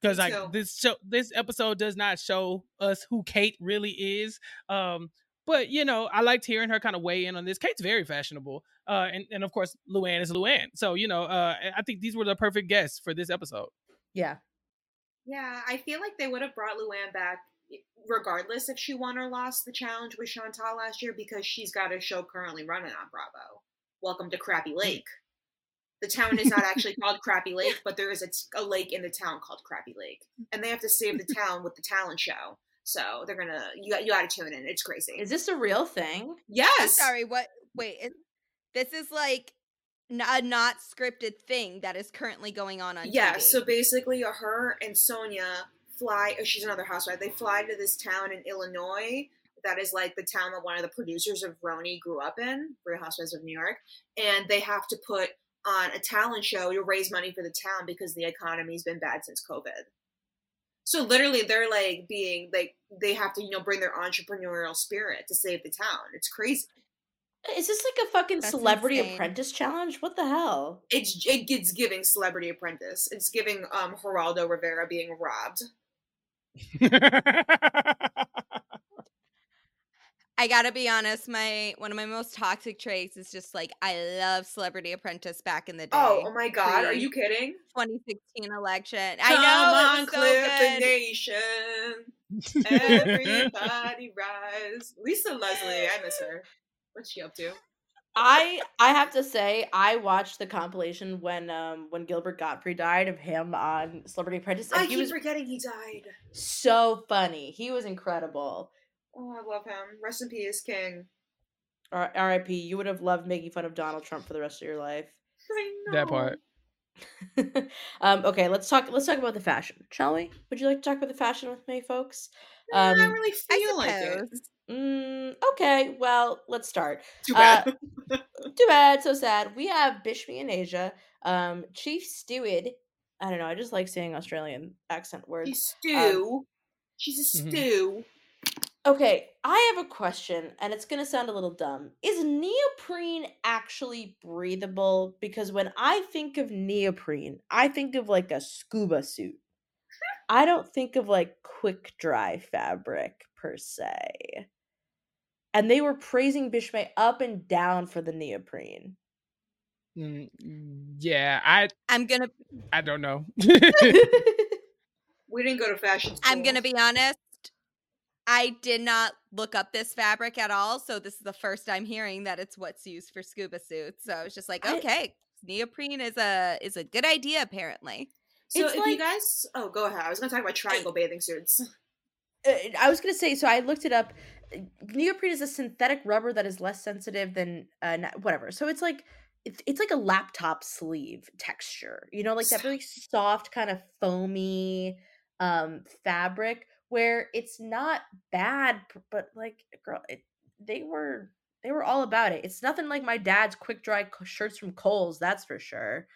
Because like too. this show this episode does not show us who Kate really is. Um, but you know, I liked hearing her kind of weigh in on this. Kate's very fashionable. Uh, and, and of course, Luann is Luann. So, you know, uh, I think these were the perfect guests for this episode. Yeah. Yeah, I feel like they would have brought Luann back regardless if she won or lost the challenge with Chantal last year because she's got a show currently running on Bravo. Welcome to Crappie Lake. The town is not actually [laughs] called Crappie Lake, but there is a, t- a lake in the town called Crappie Lake, and they have to save the [laughs] town with the talent show. So they're gonna you got you got to tune in. It's crazy. Is this a real thing? yes. I'm sorry. What? Wait. It, this is like n- a not scripted thing that is currently going on on Yeah, TV. so basically, uh, her and Sonja fly. Oh, she's another housewife. They fly to this town in Illinois. That is like the town that one of the producers of RHONY grew up in, Real Housewives of New York, and they have to put on a talent show to raise money for the town because the economy's been bad since COVID. So literally, they're like being like they have to you know bring their entrepreneurial spirit to save the town. It's crazy. Is this like a fucking That's celebrity insane. apprentice challenge? What the hell? It's it gets giving Celebrity Apprentice. It's giving um Geraldo Rivera being robbed. [laughs] I gotta be honest. My one of my most toxic traits is just like I love Celebrity Apprentice back in the day. Oh, oh my god, are you kidding? 2016 election. Come I know. on, it so clip the nation. [laughs] Everybody rise. Lisa Leslie, I miss her. What's she up to? I I have to say I watched the compilation when um when Gilbert Gottfried died of him on Celebrity Apprentice and I he keep was forgetting he died. so funny. He was incredible. Oh, I love him. Rest in peace, King. R- R.I.P. You would have loved making fun of Donald Trump for the rest of your life. I know. That part. [laughs] um, okay, let's talk. Let's talk about the fashion, shall we? Would you like to talk about the fashion with me, folks? I don't Um, really I feel like it. Mm, okay, well, let's start. Too Uh, bad. [laughs] Too bad, so sad. We have Bishme and Aesha, um, Chief Steward. I don't know. I just like saying Australian accent words. She's stew. She's a Mhm. stew. Okay, I have a question, and it's gonna sound a little dumb. Is neoprene actually breathable? Because when I think of neoprene, I think of like a scuba suit. I don't think of like quick dry fabric per se. And they were praising Bishme up and down for the neoprene. Mm, yeah, I I'm gonna I don't know. [laughs] [laughs] We didn't go to fashion school. I'm gonna be honest. I did not look up this fabric at all, so this is the first I'm hearing that it's what's used for scuba suits. So I was just like, I- okay, neoprene is a is a good idea apparently. So It's if like- you guys, oh, go ahead. I was gonna talk about triangle bathing suits. Uh, I was gonna say, so I looked it up. Uh, Neoprene is a synthetic rubber that is less sensitive than uh, whatever. So it's like it's it's like a laptop sleeve texture. You know, like that really soft kind of foamy um fabric where it's not bad, but like girl, it, they were they were all about it. It's nothing like my dad's quick dry shirts from Kohl's, that's for sure.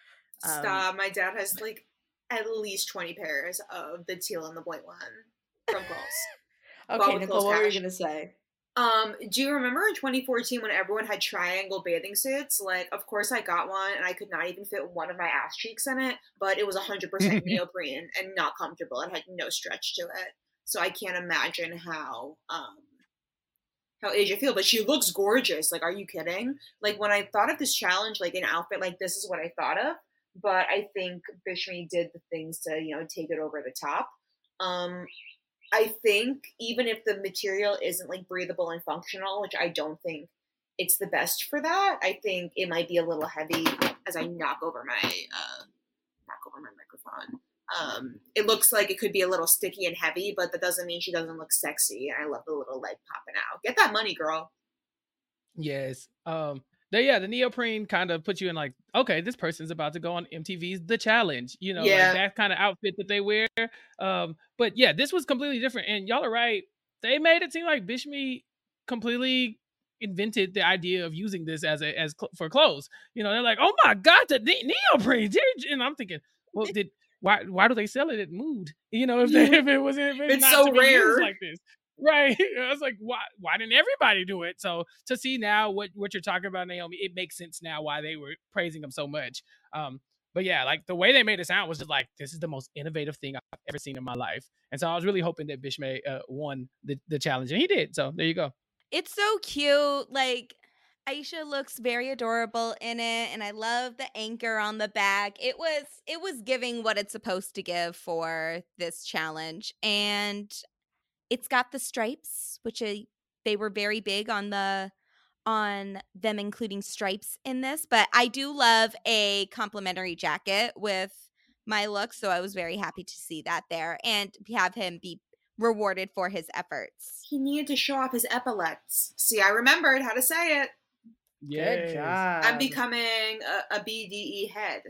Um, Stop. My dad has like at least twenty pairs of the teal and the white one from Kohl's. [laughs] Okay, Nicole, Kohl's what were you gonna say? Um, do you remember in 2014 when everyone had triangle bathing suits? Like, of course I got one and I could not even fit one of my ass cheeks in it, but it was 100% [laughs] neoprene and not comfortable. It had no stretch to it. So I can't imagine how, um, how Aesha feel, but she looks gorgeous. Like, are you kidding? Like, when I thought of this challenge, like an outfit like this is what I thought of, but I think Bishme did the things to, you know, take it over the top. Um, I think even if the material isn't like breathable and functional, which I don't think it's the best for that, I think it might be a little heavy as I knock over my uh, knock over my microphone. Um, it looks like it could be a little sticky and heavy, but that doesn't mean she doesn't look sexy. I love the little leg popping out. Get that money, girl. yes. Um the, yeah, the neoprene kind of puts you in like, okay, this person's about to go on MTV's The Challenge, you know, Yeah. like that kind of outfit that they wear. Um, but yeah, this was completely different. And y'all are right. They made it seem like Bishme completely invented the idea of using this as a as cl- for clothes. You know, they're like, oh my god, the ne- neoprene, and I'm thinking, well, [laughs] did why why do they sell it at Mood? [laughs] You know, if they, if it was if it's, It's not so to be rare. like this. Right. [laughs] I was like, why why didn't everybody do it? So to see now what what you're talking about, Naomi, it makes sense now why they were praising him so much. Um, but yeah, like the way they made it sound was just like this is the most innovative thing I've ever seen in my life. And so I was really hoping that Bishme uh, won the, the challenge, and he did. So there you go. It's so cute. Like Aesha looks very adorable in it and I love the anchor on the back. It was it was giving what it's supposed to give for this challenge and it's got the stripes which I, they were very big on the on them including stripes in this, but I do love a complimentary jacket with my look, so I was very happy to see that there and have him be rewarded for his efforts. He needed to show off his epaulets. See, I remembered how to say it. Good job. I'm becoming a, a BDE head.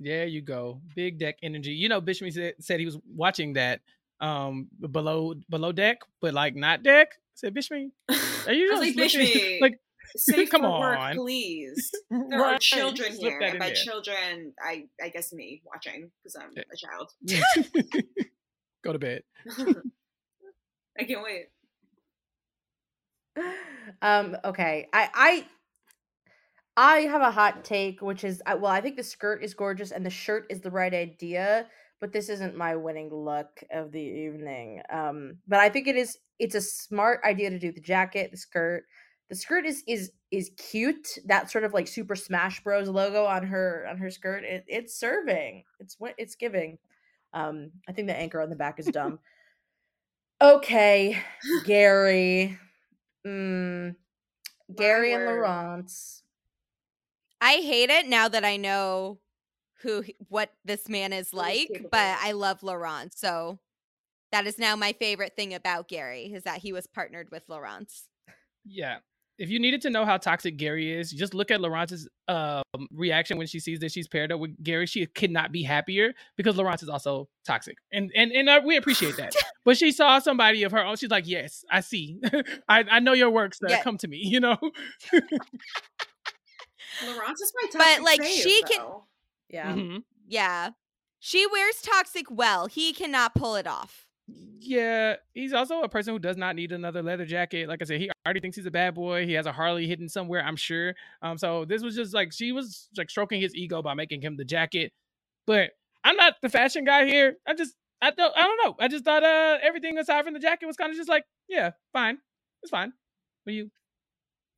There you go. Big deck energy. You know, Bishme said, said he was watching that um below below deck, but like not deck. I said Bishme, are you [laughs] I was just like, looking- Bishme, [laughs] like Safe [laughs] come for work, on. please. There are children slip here, that and by there. children, I I guess me watching because I'm Yeah. a child. Go to bed. I can't wait. Um okay i i i have a hot take which is well i think the skirt is gorgeous and the shirt is the right idea but this isn't my winning look of the evening um but i think it is it's a smart idea to do the jacket the skirt. The skirt is is is cute that sort of like super smash bros. logo on her on her skirt it, it's serving it's what it's giving. Um i think the anchor on the back is dumb. [laughs] Okay gary mm, gary and laurence I hate it now that I know who what this man is like, but. I love Laurence. So that is now my favorite thing about Gary is that he was partnered with Laurence. Yeah. if you needed to know how toxic Gary is, just look at Laurence's um, reaction when she sees that she's paired up with Gary. She could not be happier because Laurence is also toxic, and and and uh, we appreciate that. But she saw somebody of her own. She's like, "Yes, I see. [laughs] I I know your work, sir. Yeah. Come to me." [laughs] You know. Laurence is my But, like, fave, she can- though. Yeah. Mhm. Yeah. She wears toxic well. He cannot pull it off. Yeah, he's also a person who does not need another leather jacket. Like I said, he already thinks he's a bad boy. He has a Harley hidden somewhere, I'm sure. Um, so this was just like she was like stroking his ego by making him the jacket. But I'm not the fashion guy here. I just I don't I don't know. I just thought uh everything aside from the jacket was kind of just like, yeah, fine. It's fine. But you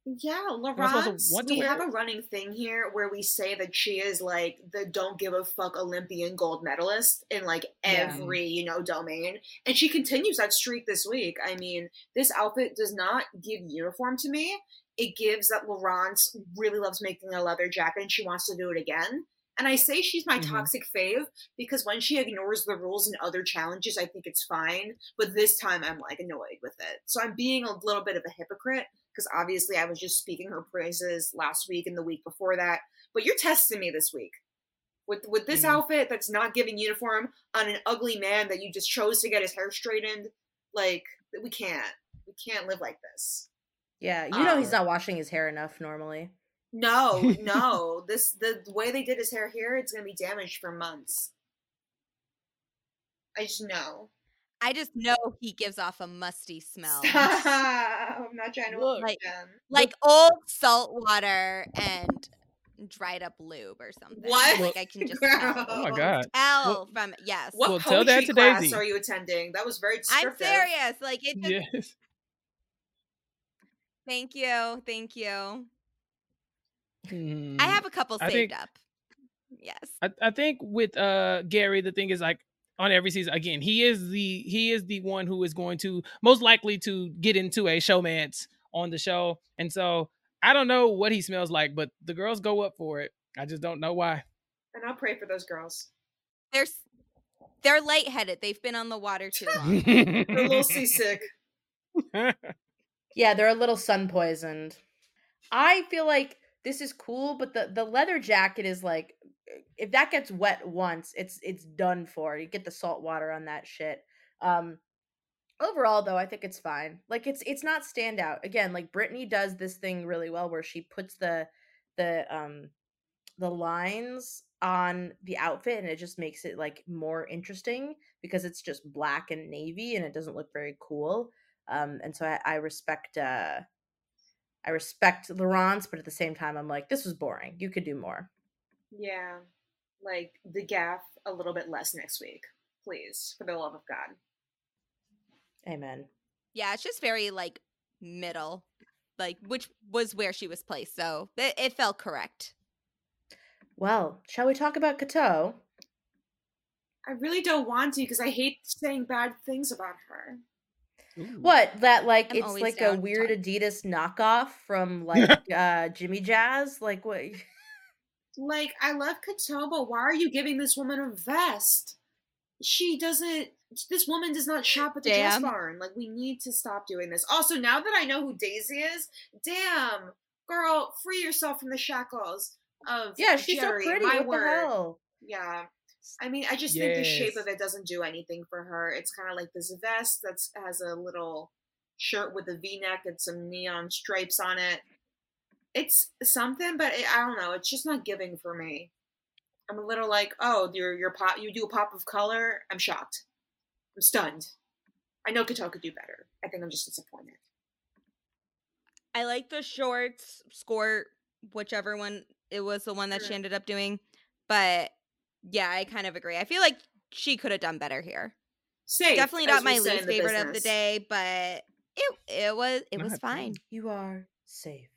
Yeah, I Laurence, we wear have a running thing here where we say that she is like the don't give a fuck Olympian gold medalist in like Yeah. every, you know, domain. And she continues that streak this week. I mean, this outfit does not give uniform to me. It gives that Laurence really loves making a leather jacket and she wants to do it again. And I say she's my Mhm. toxic fave because when she ignores the rules and other challenges, I think it's fine. But this time I'm like annoyed with it. So I'm being a little bit of a hypocrite because obviously I was just speaking her praises last week and the week before that. But you're testing me this week with with this Mhm. outfit that's not giving uniform on an ugly man that you just chose to get his hair straightened. Like we can't, we can't live like this. Yeah. You know he's Uh, not washing his hair enough normally. No, [laughs] no. this the way they did his hair here, it's gonna be damaged for months. I just know. I just know he gives off a musty smell. Stop. [laughs] I'm not trying to Look. Like- like old salt water and dried up lube or something. What? Like I can [laughs] just Gross. tell. Oh my god. Tell from yes. What Well, tell that poetry to class Daisy. are you attending? That was very I'm serious. Like it just Yes. thank you. Thank you. I Mm, have a couple I saved think- up. Yes. I, I think with uh Gary, the thing is like on every season again, he is the he is the one who is going to most likely to get into a showmance on the show. And so I don't know what he smells like, but the girls go up for it. I just don't know why. And I'll pray for those girls. They're they're lightheaded. They've been on the water too [laughs] long. They're a little [laughs] seasick. [laughs] Yeah, they're a little sun poisoned. I feel like this is cool, but the the leather jacket is like if that gets wet once, it's it's done for. You get the salt water on that shit. Um overall though, I think it's fine. Like it's it's not standout. Again, like Brittany does this thing really well where she puts the the um the lines on the outfit and it just makes it like more interesting because it's just black and navy and it doesn't look very cool um and so i, I respect uh i respect laurence but at the same time i'm like this was boring you could do more Yeah. Like the gaff a little bit less next week. Please. For the love of God. amen yeah, it's just very like middle, like which was where she was placed. So it, it felt correct. well shall we talk about Korto I really don't want to because I hate saying bad things about her. Ooh. what that like I'm it's like a weird adidas knockoff from like [laughs] uh jimmy jazz like what [laughs] Like, I love Korto, but why are you giving this woman a vest? She doesn't. This woman does not shop at the dress barn. Like, we need to stop doing this. Also, now that I know who Daisy is, damn, girl, free yourself from the shackles of yeah she's Jerry. so pretty My what word. the hell Yeah. I mean, I just think the shape of it doesn't do anything for her. It's kind of like this vest that has a little shirt with a V-neck and some neon stripes on it. It's something, but it, I don't know. It's just not giving for me. I'm a little like, oh, your your pop, you do a pop of color. I'm shocked. I'm stunned. I know Korto could do better. I think I'm just disappointed. I like the shorts, skirt, whichever one it was the one that she mm. ended up doing. But yeah, I kind of agree. I feel like she could have done better here. Safe. Definitely not my least favorite of the day, but it it was it Not was bad. fine. you are safe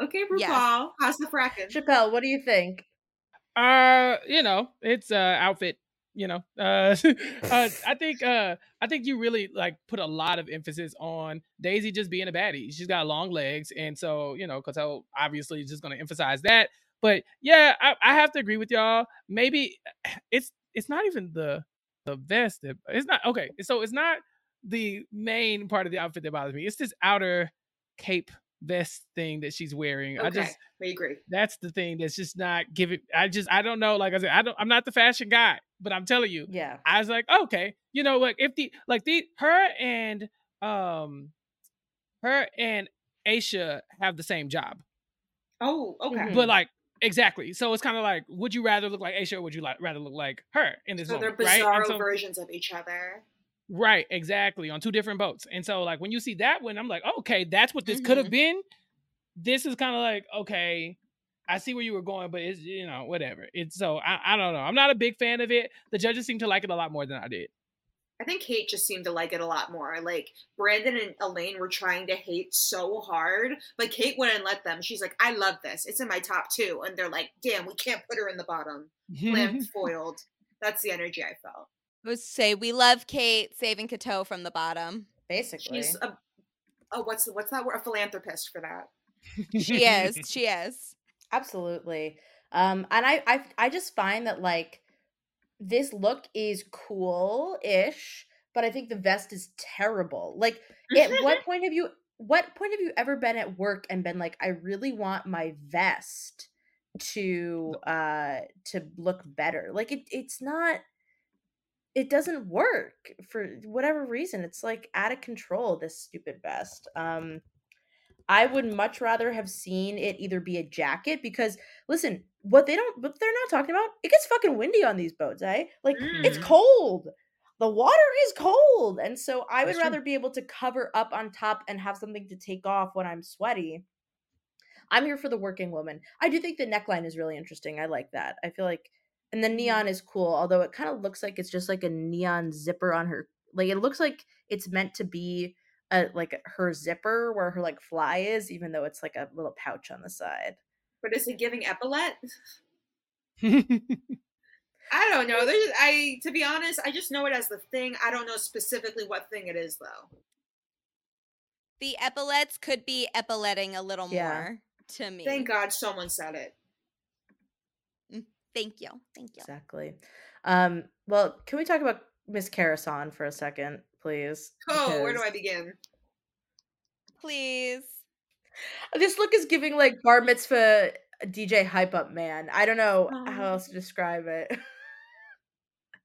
Okay, RuPaul, Yes. how's the fracking? Chappell what do you think Uh, you know, it's uh outfit. You know, uh, [laughs] uh, I think uh, I think you really like put a lot of emphasis on Daisy just being a baddie. She's got long legs, and so you know, Korto obviously is just going to emphasize that. But yeah, I, I have to agree with y'all. Maybe [sighs] it's it's not even the the vest. That, it's not okay. So it's not the main part of the outfit that bothers me. It's this outer cape vest thing that she's wearing. Okay, I just we agree. that's the thing that's just not giving. I just I don't know. Like I said, I don't. I'm not the fashion guy, but I'm telling you, Yeah. I was like, okay, you know, like if the like the her and um her and Aesha have the same job, Oh, okay. Mhm. but like exactly. So it's kind of like, would you rather look like Aesha or would you like rather look like her in this So they're moment, right? bizarre so- versions of each other. Right, exactly, on two different boats. And so like when you see that one, I'm like, okay, that's what this could have Mhm. been. This is kind of like, okay, I see where you were going, but it's you know, whatever. It's so I, I don't know. I'm not a big fan of it. The judges seem to like it a lot more than I did. I think Kate just seemed to like it a lot more. Like Brandon and Elaine were trying to hate so hard, but Kate wouldn't let them. She's like, "I love this. It's in my top two. and they're like, "Damn, we can't put her in the bottom." Lamb [laughs] foiled. That's the energy I felt. I would say we love Kate saving Korto from the bottom. Basically. She's a oh, what's what's that word? A philanthropist for that. She is. She is. [laughs] Absolutely. Um, and I, I, I just find that like this look is cool-ish, but I think the vest is terrible. Like, at what [laughs] point have you, what point have you ever been at work and been like, I really want my vest to, uh, to look better? Like, it, it's not. It doesn't work for whatever reason. It's like out of control. This stupid vest. Um, I would much rather have seen it either be a jacket because listen, what they don't what they're not talking about, it gets fucking windy on these boats, eh? Like it's Mm. cold. The water is cold. And so I would That's true. rather be able to cover up on top and have something to take off when I'm sweaty. I'm here for the working woman. I do think the neckline is really interesting. I like that. I feel like and the neon is cool, although it kind of looks like it's just like a neon zipper on her. Like it looks like it's meant to be a like her zipper where her like fly is, even though it's like a little pouch on the side. But is it giving epaulette? [laughs] I don't know. There's, I to be honest, I just know it as the thing. I don't know specifically what thing it is though. The epaulets could be epauletting a little Yeah. more to me. Thank God someone said it. Thank you. Thank you. Exactly. Um, well, can we talk about Miss Kara Saun for a second, please? Oh, where do I begin? Please. This look is giving like bar mitzvah DJ hype up man. I don't know Oh. how um else to describe it.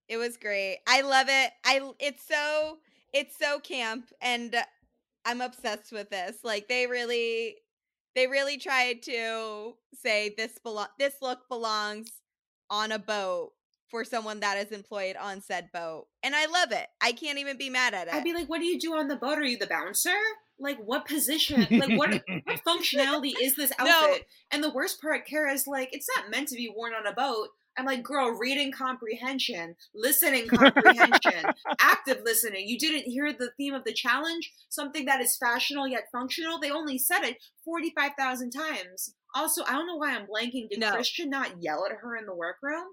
It was great. I love it. I it's so it's so camp and I'm obsessed with this. Like they really they really tried to say this belo- this look belongs on a boat for someone that is employed on said boat. And I love it. I can't even be mad at it. I'd be like, what do you do on the boat? Are you the bouncer? Like, what position? Like, what what [laughs] functionality is this No. outfit? And the worst part, Kara is like, it's not meant to be worn on a boat. I'm like, girl, reading comprehension, listening comprehension, [laughs] active listening. You didn't hear the theme of the challenge? Something that is fashionable yet functional? They only said it 45,000 times. Also, I don't know why I'm blanking. Did No. Christian not yell at her in the workroom?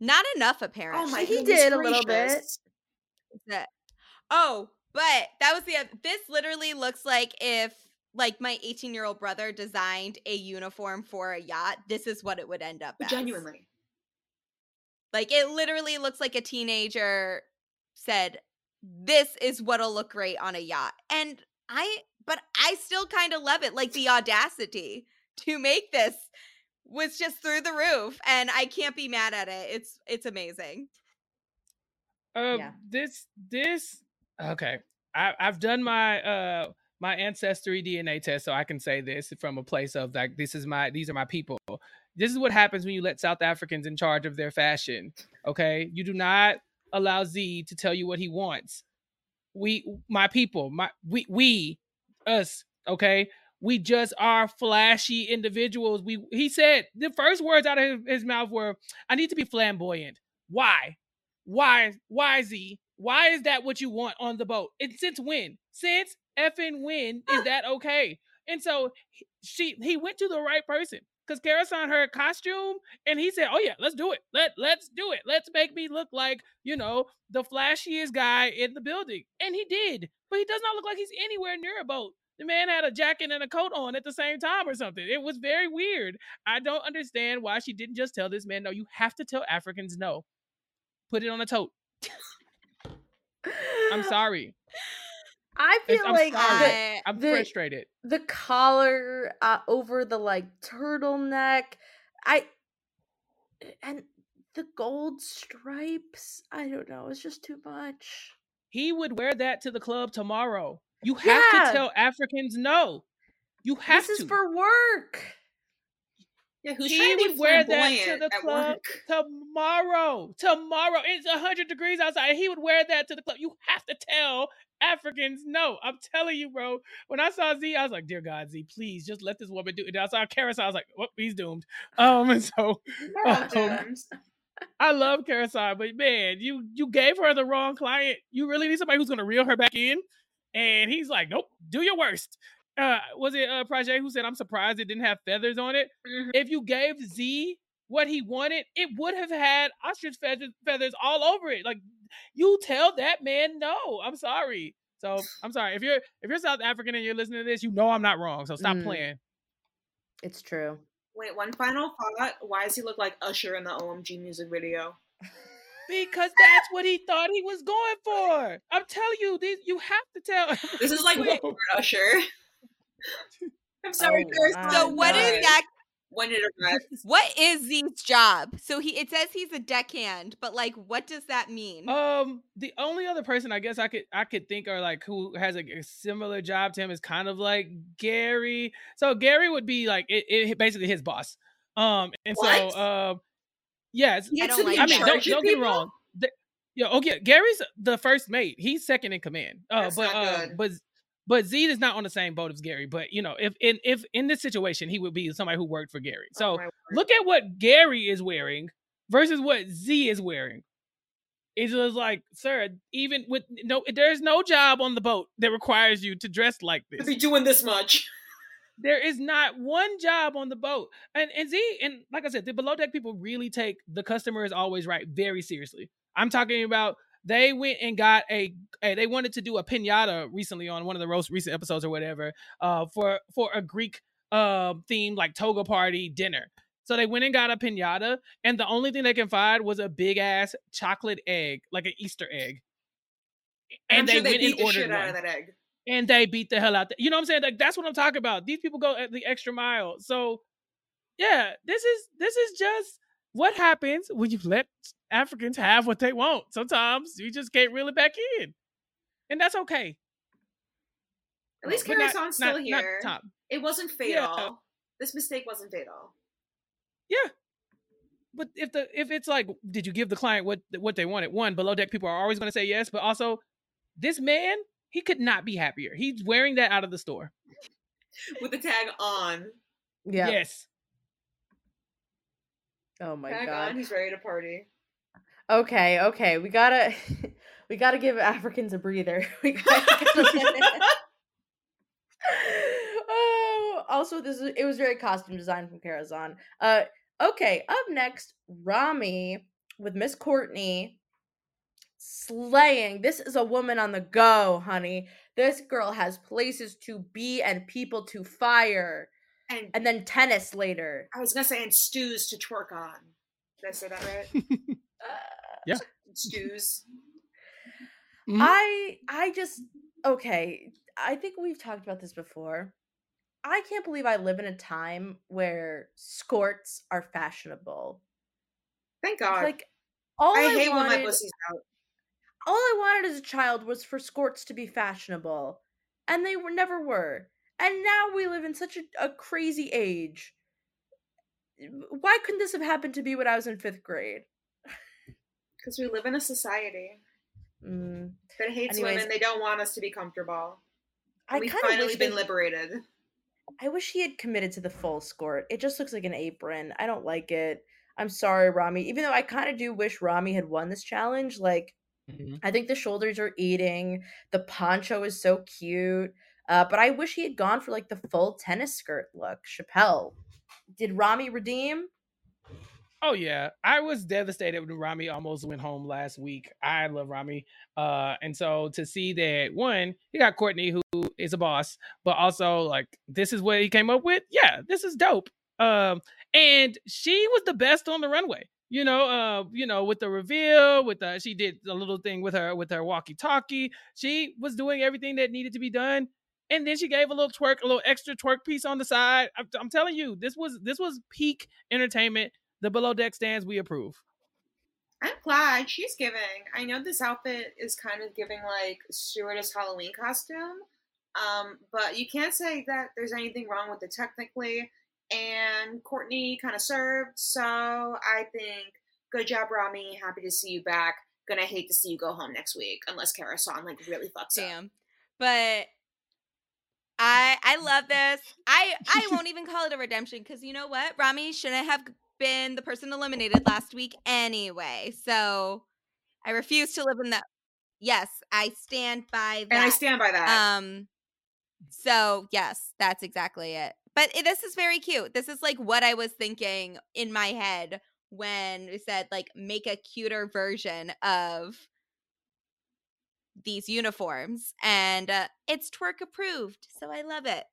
Not enough apparently. Oh my He did a little bit. that oh but that was the this literally looks like if like my 18 year old brother designed a uniform for a yacht this is what it would end up as. Genuinely. like it literally looks like a teenager said this is what'll look great on a yacht and i but i still kind of love it like the audacity to make this was just through the roof and i can't be mad at it it's it's amazing Uh, Yeah. this this okay. I I've done my uh my ancestry DNA test, so I can say this from a place of like this is my these are my people. This is what happens when you let South Africans in charge of their fashion. Okay, you do not allow Z to tell you what he wants. We, my people, my we we us. Okay, we just are flashy individuals. We he said the first words out of his mouth were, "I need to be flamboyant." Why? Why? Why Z? Why is that what you want on the boat? And since when? Since effing when is that okay? And so he- she he went to the right person because Kara Saun her costume and he said, "Oh yeah, let's do it. Let let's do it. Let's make me look like you know the flashiest guy in the building." And he did, but he does not look like he's anywhere near a boat. The man had a jacket and a coat on at the same time or something. It was very weird. I don't understand why she didn't just tell this man, "No, you have to tell Africans no." Put it on a tote. [laughs] I'm sorry. I feel I'm like I- I'm the- frustrated. the collar uh, over the like turtleneck, I and the gold stripes. I don't know. It's just too much. He would wear that to the club tomorrow. You have Yeah. to tell Africans no. You have This to. This is for work. Yeah, who's He trying to be would wear that to the club work? [laughs] tomorrow. Tomorrow. It's 100 degrees outside. He would wear that to the club. You have to tell Africans no. I'm telling you, bro. When I saw Z, I was like, dear God, Z, please just let this woman do it. And I saw Carousel. I was like, well, he's doomed. [laughs] Um, and so um, [laughs] I love Carousel, but man, you you gave her the wrong client. You really need somebody who's gonna reel her back in. And he's like, nope, do your worst. Uh, was it uh Prajjé who said, I'm surprised it didn't have feathers on it? Mhm. If you gave Z what he wanted, it would have had ostrich feathers, feathers all over it. Like you tell that man no. I'm sorry. So [sighs] I'm sorry. If you're if you're South African and you're listening to this, you know I'm not wrong. So stop Mm. playing. It's true. Wait, one final thought. Why does he look like Usher in the OMG music video? Because that's what he thought he was going for. I'm telling you, these you have to tell. This is [laughs] like No. Usher. I'm sorry, Oh, Chris. So what is God. that? When it arrives. What is Z's job? So he it says he's a deckhand, but like, what does that mean? Um, the only other person I guess I could I could think or like who has a, a similar job to him is kind of like Gary. So Gary would be like it, it basically his boss. Um, and What? so um, yeah, it's, He I gets don't be like I mean, don't don't get me wrong. The- yeah, okay. Gary's the first mate. He's second in command. Uh, That's but not uh, but but Z is not on the same boat as Gary. But you know, if in if in this situation, he would be somebody who worked for Gary. Oh, so Oh look at what Gary is wearing versus what Z is wearing. It's just like, sir, even with no, there's no job on the boat that requires you to dress like to this. be doing this much. [laughs] There is not one job on the boat. And and Z and like I said, the below deck people really take the customer is always right very seriously. I'm talking about they went and got a, a they wanted to do a pinata recently on one of the most recent episodes or whatever uh for for a Greek uh themed like toga party dinner. So they went and got a pinata, and the only thing they can find was a big ass chocolate egg, like an Easter egg. And, sure they they went beat and the ordered shit out one of that egg. and they beat the hell out. The, you know what I'm saying? Like that's what I'm talking about. These people go at the extra mile. So yeah, this is this is just what happens when you let Africans have what they want. Sometimes you just can't reel it back in, and that's okay. At least But not- Kara Saun's still not- not here. top. It wasn't Yeah. fatal. This mistake wasn't fatal. Yeah. But if the if it's like, did you give the client what what they wanted? One, below deck people are always going to say yes, but also, this man he could not be happier. He's wearing that out of the store. With the tag on. Yeah. Yes. Oh my god. on, he's ready to party. Okay, okay. We gotta [laughs] we gotta give Africans a breather. [laughs] [laughs] Oh, also this is it was very costume design from Kara Saun. Uh okay, up next, Rami with Miss Courtney slaying. This is a woman on the go, honey. This girl has places to be and people to fire. And, And then tennis later. I was gonna say and stews to twerk on. Did I say that right? [laughs] Yeah. Stews. Mhm. I I just okay. I think we've talked about this before. I can't believe I live in a time where skorts are fashionable. Thank God. Like all I I, hate when my pussy's out. all I wanted as a child was for skorts to be fashionable, and they were never were. And now we live in such a, a crazy age. Why couldn't this have happened to me when I was in fifth grade? Because we live in a society Mm, that hates Anyways. women. They don't want us to be comfortable. I We've finally wish been they- liberated. I wish he had committed to the full skirt. It just looks like an apron. I don't like it. I'm sorry, Rami. Even though I kind of do wish Rami had won this challenge. Like, Mhm. I think the shoulders are eating. The poncho is so cute. Uh, but I wish he had gone for like the full tennis skirt look. Chappell. Did Rami redeem? Oh yeah, I was devastated when Rami almost went home last week. I love Rami, uh, and so to see that one, he got Courtney, who is a boss, but also like this is what he came up with. Yeah, this is dope. Um, and she was the best on the runway. you know, uh, you know, with the reveal, with the she did a little thing with her with her walkie-talkie. She was doing everything that needed to be done. And then she gave a little twerk, a little extra twerk piece on the side. I'm, I'm telling you, this was this was peak entertainment. The below deck stands we approve. I'm glad she's giving. I know this outfit is kind of giving like stewardess Halloween costume, um, but you can't say that there's anything wrong with it technically and Courtney kind of served. So I think good job, Rami. Happy to see you back. Gonna hate to see you go home next week unless Kara Saun like really fucks up. Damn. up. But I I love this. I I [laughs] won't even call it a redemption because you know what? Rami shouldn't have been the person eliminated last week anyway. So I refuse to live in that. Yes, I stand by that. And I stand by that. Um. So yes, that's exactly it. But it, this is very cute. This is like what I was thinking in my head when we said like make a cuter version of these uniforms and uh, it's twerk approved so i love it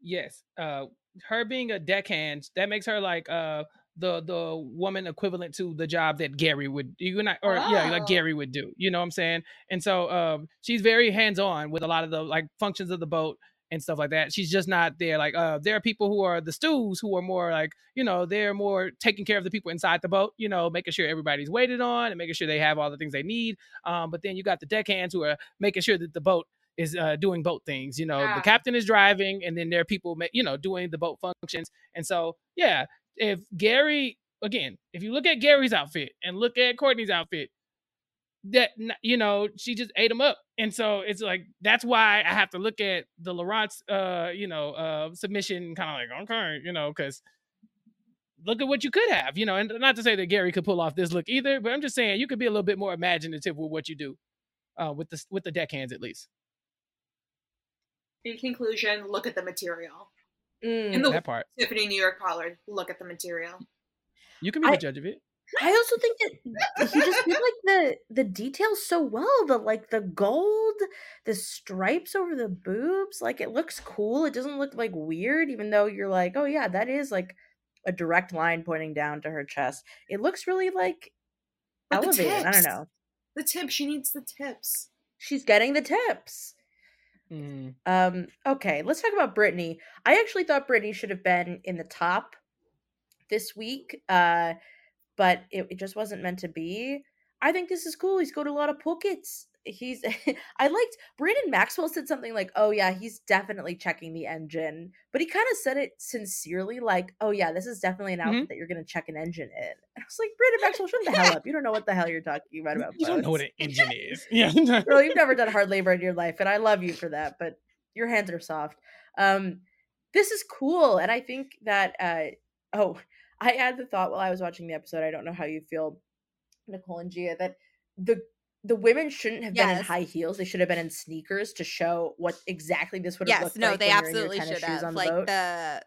Yes. Uh her being a deckhand, that makes her like uh the the woman equivalent to the job that Gary would you not or yeah, like Oh. Gary would do. You know what I'm saying? And so um she's very hands-on with a lot of the like functions of the boat and stuff like that. She's just not there. Like uh there are people who are the stews who are more like, you know, they're more taking care of the people inside the boat, you know, making sure everybody's waited on and making sure they have all the things they need. Um, but then you got the deckhands who are making sure that the boat is uh, doing boat things. You know, Yeah. the captain is driving, and then there are people, you know, doing the boat functions. And so, yeah, if Gary, again, if you look at Gary's outfit and look at Courtney's outfit, that you know, she just ate them up. And so it's like that's why I have to look at the Laurence's, uh, you know, uh, submission, kind of like okay, you know, because look at what you could have, you know, and not to say that Gary could pull off this look either, but I'm just saying you could be a little bit more imaginative with what you do, uh, with the with the deckhands at least. In conclusion, look at the material. Mm. In the That part. Tiffany New York Pollard, look at the material. You can be I- the judge of it. I also think that he just did like the the details so well. The like the gold, the stripes over the boobs, like it looks cool. It doesn't look like weird, even though you're like, oh yeah, that is like a direct line pointing down to her chest. It looks really like But elevated. I don't know. The tip, she needs the tips. She's getting the tips. Mm. Um, okay, let's talk about Brittany. I actually thought Brittany should have been in the top this week, uh, but it, it just wasn't meant to be. I think this is cool. He's got a lot of pockets. He's [laughs] I liked Brandon Maxwell said something like, "Oh yeah, he's definitely checking the engine," but he kind of said it sincerely, like, "Oh yeah, this is definitely an outfit that you're gonna check an engine in." And [laughs] I was like, "Brandon Maxwell, shut the hell up! You don't know what the hell you're talking about about You don't know what an [laughs] engine is. Yeah. Girl, you've never done hard labor in your life, and I love you for that, but your hands are soft. Um, this is cool, and I think that uh oh, I had the thought while I was watching the episode, I don't know how you feel, Nicole and Gia, that the the women shouldn't have been in high heels. They should have been in sneakers to show what exactly this would have yes looked no like. they when you're in your absolutely should have on the like boat. the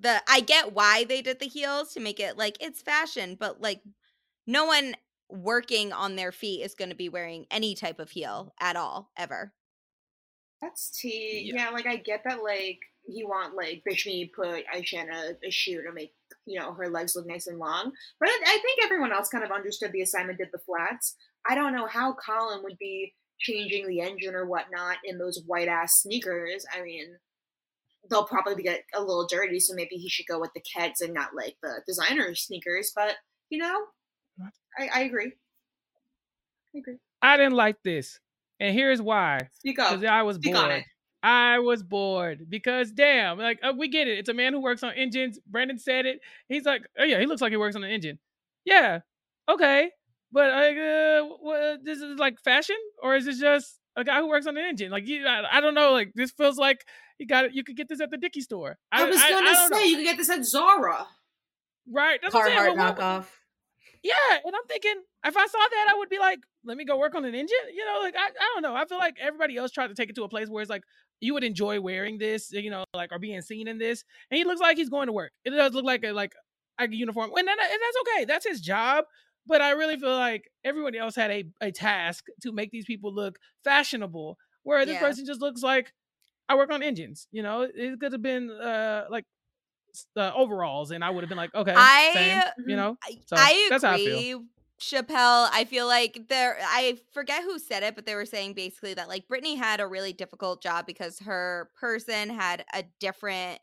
the i get why they did the heels to make it like it's fashion but like no one working on their feet is going to be wearing any type of heel at all ever That's tea. Yeah. Yeah. like I get that. Like you want like Bishme put Aesha in a, a shoe to make you know her legs look nice and long, but I, think everyone else kind of understood the assignment. Did the flats? I don't know how Colin would be changing the engine or whatnot in those white ass sneakers. I mean, they'll probably get a little dirty, so maybe he should go with the Keds and not like the designer sneakers. But you know, I, I agree. I agree. I didn't like this. And here's why. Speak up. Because I was Speak bored. I was bored because damn, like uh, we get it. It's a man who works on engines. Brandon said it. He's like, oh yeah, he looks like he works on an engine. Yeah, okay, but like, uh, what, this is like fashion, or is it just a guy who works on an engine? Like, you, I, I don't know. Like, this feels like you got it. You could get this at the Dickie store. I, was I, gonna I don't say know. you could get this at Zara. right? That's what I'm saying. Carhartt knockoff. yeah, and I'm thinking if I saw that, I would be like, let me go work on an engine. You know, like I, I don't know. I feel like everybody else tried to take it to a place where it's like you would enjoy wearing this, you know, like or being seen in this. And he looks like he's going to work. It does look like a like like a uniform, and, that, and that's okay. That's his job. But I really feel like everyone else had a, a task to make these people look fashionable, where this Yeah. person just looks like I work on engines. You know, it could have been uh like uh, overalls, and I would have been like, okay, I- same, you Mhm. know. I, So, I that's how I agree. feel. Chappell, I feel like there I forget who said it, but they were saying basically that like Brittany had a really difficult job because her person had a different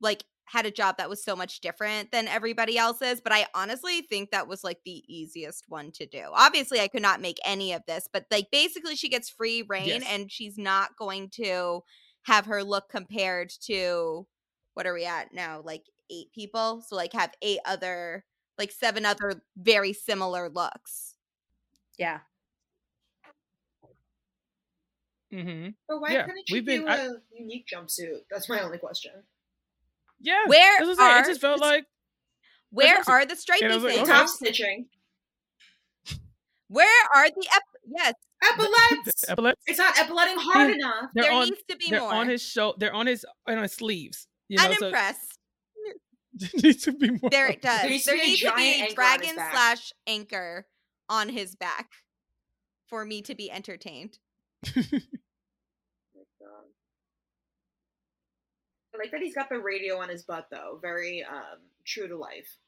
like had a job that was so much different than everybody else's. But I honestly think that was like the easiest one to do. Obviously, I could not make any of this, but like basically she gets free reign Yes. and she's not going to have her look compared to what are we at now? Like eight people. So like have eight other like seven other very similar looks. Yeah. Mm-hmm. But why Yeah, couldn't you we've been- do I- a unique jumpsuit? That's my only question. Yeah. Where that's what I'm are it just felt the- like Where what I said. are the stripy And I was like, things? okay. Top stitching. Where are the ep- yes? Epaulets. epaulets. it's not epauletting hard Yeah. enough. They're there on. needs to be They're more. on his show. They're on his on his sleeves. You know, so Unimpressed. [laughs] needs to be more. There it does. There needs to there be a needs to be a anchor on his dragon back. slash anchor on his back for me to be entertained. [laughs] I like that he's got the radio on his butt though. Very um true to life.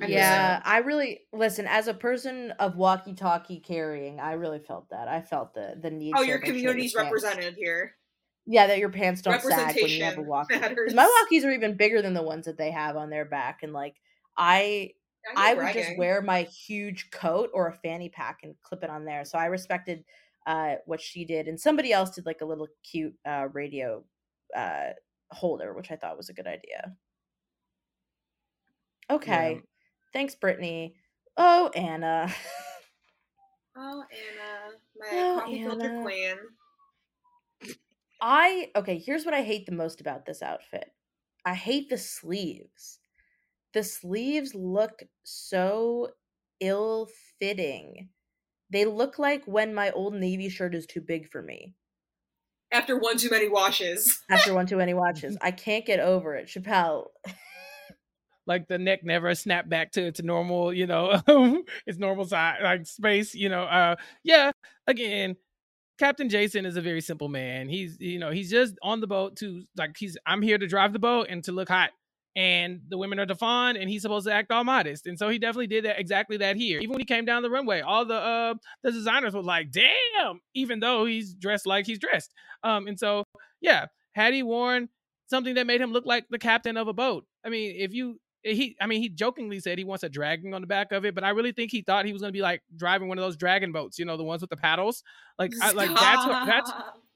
I Yeah, I really listen as a person of walkie-talkie carrying. I really felt that. I felt the the need. Oh, your make sure community's pants- represented here. Yeah, that your pants don't sag when you have a walkie. [laughs] matters. My walkies are even bigger than the ones that they have on their back, and like I, I would just wear my huge coat or a fanny pack and clip it on there. So I respected uh what she did, and somebody else did like a little cute uh radio uh holder, which I thought was a good idea. Okay, thanks, Brittany. Oh, Anna. [laughs] Oh, Anna, my Oh, coffee filter queen. I okay, here's what I hate the most about this outfit. I hate the sleeves. The sleeves look so ill-fitting. They look like when my old navy shirt is too big for me After one too many washes. after one too many [laughs] washes. I can't get over it. Chappell. like the neck never snapped back to its normal, you know, [laughs] its normal size, like space, you know. Uh, yeah. Again, Captain Jason is a very simple man. He's, you know, he's just on the boat to like he's. I'm here to drive the boat and to look hot, and the women are fawn, and he's supposed to act all modest, and so he definitely did that exactly that here. Even when he came down the runway, all the uh the designers were like, "Damn!" Even though he's dressed like he's dressed. Um, and so yeah, had he worn something that made him look like the captain of a boat, I mean, if you he I mean he jokingly said he wants a dragon on the back of it, but I really think he thought he was gonna be like driving one of those dragon boats, you know, the ones with the paddles. Like I, like that's what that's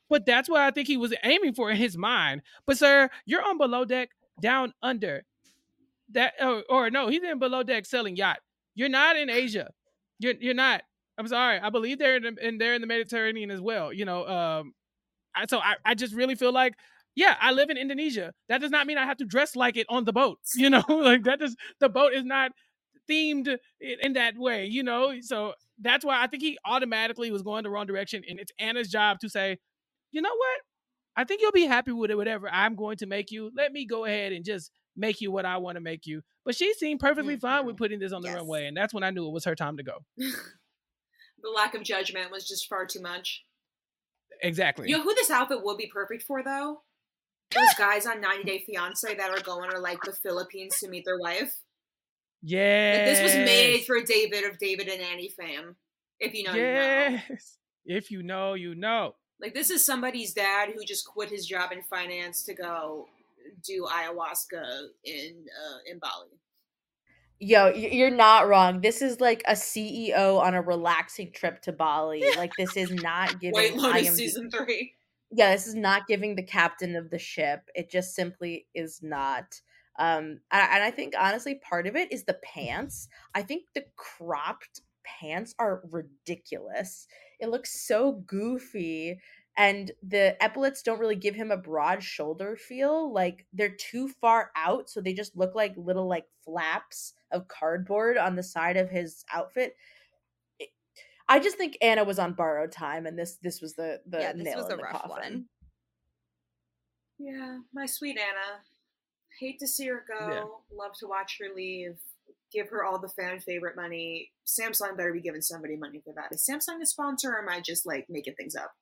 but that's what I think he was aiming for in his mind. But sir, you're on below deck, down under. That or, or no, he's in below deck sailing yacht. You're not in Asia. You're you're not. I'm sorry. I believe they're in, the, in they're in the Mediterranean as well. You know, um, I, so I, I just really feel like yeah, I live in Indonesia. That does not mean I have to dress like it on the boat. [laughs] You know, like that does the boat is not themed in, that way. You know, so that's why I think he automatically was going the wrong direction, and it's Anna's job to say, you know what? I think you'll be happy with it, whatever I'm going to make you. Let me go ahead and just make you what I want to make you. But she seemed perfectly mm, fine with putting this on the Yes. runway, and that's when I knew it was her time to go. [laughs] the lack of judgment was just far too much. Exactly. You know who this outfit would be perfect for though? Those [laughs] guys on 90 Day Fiance that are going to like the Philippines to meet their wife. yeah. Like, this was made for David of David and Annie fam. If you know, you know. Yes. If you know, you know. Like this is somebody's dad who just quit his job in finance to go do ayahuasca in uh, in Bali. Yo, you're not wrong. This is like a CEO on a relaxing trip to Bali. Like this is not giving White I Lotus am season three. Yeah, this is not giving the captain of the ship. It just simply is not. Um, and I think honestly, part of it is the pants. I think the cropped pants are ridiculous. It looks so goofy, and the epaulets don't really give him a broad shoulder feel. Like they're too far out, so they just look like little like flaps of cardboard on the side of his outfit. It- I just think Anna was on borrowed time, and this this was the the yeah, this nail was in a the rough coffin. one. Yeah, my sweet Anna. Hate to see her go. Yeah. Love to watch her leave. Give her all the fan favorite money. Samsung better be giving somebody money for that. Is Samsung a sponsor, or am I just like making things up?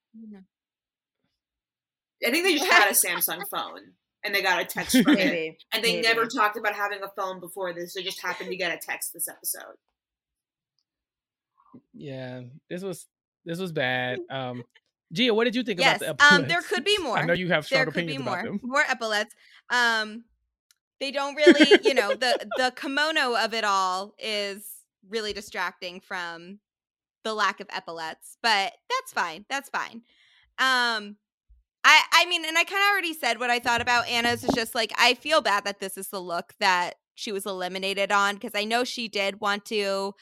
I think they just had a Samsung [laughs] phone. and they got a text [laughs] from it. And they maybe. never talked about having a phone before this. They just happened to get a text this episode. Yeah, this was this was bad. [laughs] Um, Gia, what did you think yes, about the um, there could be more. [laughs] I know you have strong there could be opinions more about them. more epaulets um they don't really you know [laughs] the the kimono of it all is really distracting from the lack of epaulets but that's fine that's fine um i i mean and i kind of already said what i thought about anna's is just like i feel bad that this is the look that she was eliminated on because i know she did want to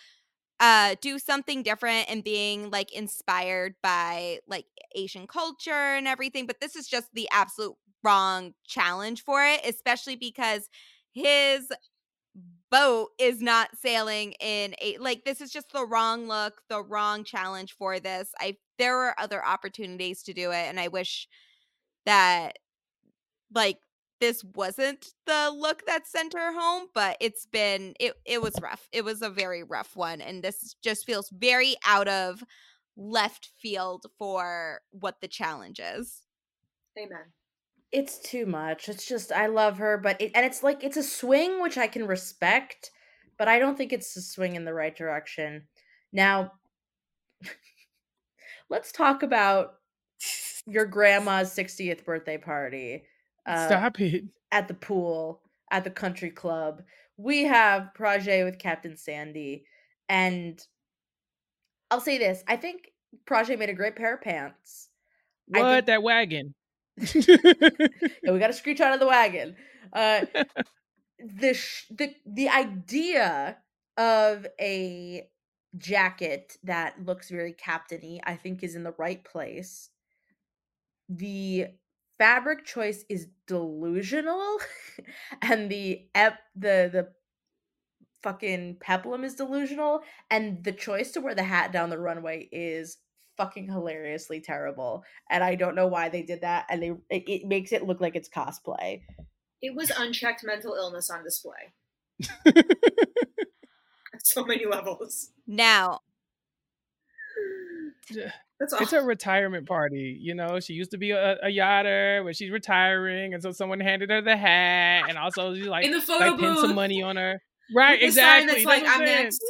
uh do something different and being like inspired by like asian culture and everything but this is just the absolute wrong challenge for it especially because his boat is not sailing in a like this is just the wrong look the wrong challenge for this. I there were other opportunities to do it and i wish that like this wasn't the look that sent her home but it's been it it was rough it was a very rough one and this just feels very out of left field for what the challenge is Amen. it's too much. It's just I love her, but it, and it's like it's a swing which I can respect, but I don't think it's a swing in the right direction. Now, [laughs] let's talk about your grandma's 60th birthday party uh, Stop it. [laughs] at the pool at the country club. We have Prajjé with Captain Sandy, and I'll say this: I think Prajjé made a great pair of pants. What think- that wagon? [laughs] [laughs] Yeah, we got to screech out of the wagon. Uh, the sh- the the idea of a jacket that looks very captainy, I think, is in the right place. The fabric choice is delusional, [laughs] and the ep- the the fucking peplum is delusional, and the choice to wear the hat down the runway is fucking hilariously terrible and i don't know why they did that and they it, it makes it look like it's cosplay It was unchecked mental illness on display at [laughs] [laughs] so many levels. now That's all. it's a retirement party. You know, she used to be a, a yachter, but she's retiring, and so someone handed her the hat, and also she like in the photo like some money on her. Right, with the sign exactly. That's like I'm next.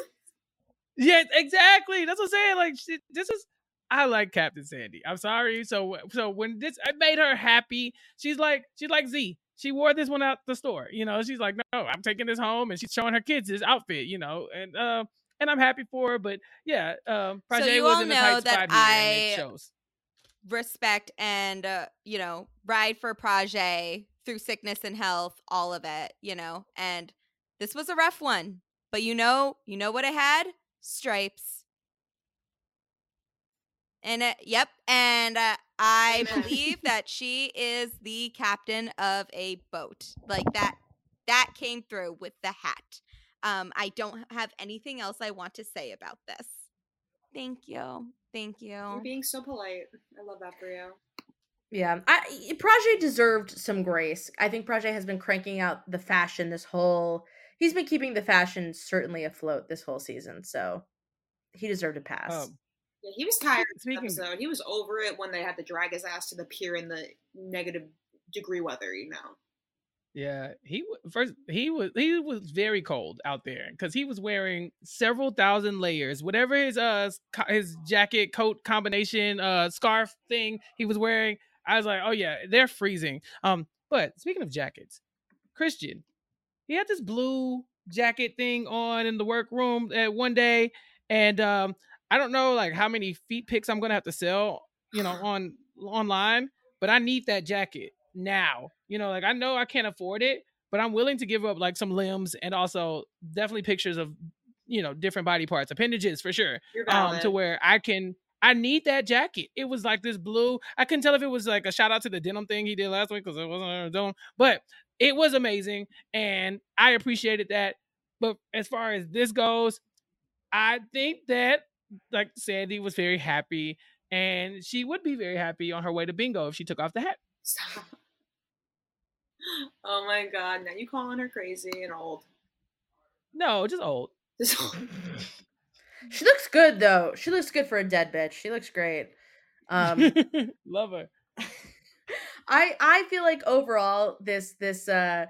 Yeah, exactly. That's what I'm saying. Like, she, this is. I like Captain Sandy. I'm sorry. So, so when this, it made her happy. She's like, she's like Z. She wore this one out the store. You know, she's like, no, I'm taking this home, and she's showing her kids this outfit. You know, and uh, and I'm happy for her. But yeah, um, So Prajjé you was all in the know that spot here, and it I- shows. respect and uh, you know ride for Prajjé through sickness and health, all of it, you know. And this was a rough one, but you know, you know what it had? Stripes. And uh, yep, and uh, I believe that she is the captain of a boat. Like that that came through with the hat. Um I don't have anything else I want to say about this. Thank you. Thank you. You're being so polite. I love that for you. yeah i Prajjé deserved some grace i think Prajjé has been cranking out the fashion this whole he's been keeping the fashion certainly afloat this whole season so he deserved a pass Um, Yeah, he was tired of this Speaking- episode. He was over it when they had to drag his ass to the pier in the negative degree weather, you know. Yeah, he first he was he was very cold out there because he was wearing several thousand layers. Whatever his uh his jacket coat combination uh scarf thing he was wearing, I was like, oh yeah, they're freezing. Um, but speaking of jackets, Christian, he had this blue jacket thing on in the workroom uh, one day, and um, I don't know like how many feet pics I'm gonna have to sell, you know, [sighs] on online, but I need that jacket now. You know, like I know I can't afford it, but I'm willing to give up like some limbs and also definitely pictures of you know different body parts, appendages for sure. Um, to where I can. I need that jacket. It was like this blue. I couldn't tell if it was like a shout out to the denim thing he did last week because it wasn't a denim, but it was amazing and I appreciated that. But as far as this goes, I think that like Sandy was very happy and she would be very happy on her way to bingo if she took off the hat. Stop. Oh my god, now you calling her crazy and old. No, just old. This- [laughs] she looks good though she looks good for a dead bitch she looks great um [laughs] Love her. [laughs] I I feel like overall this this uh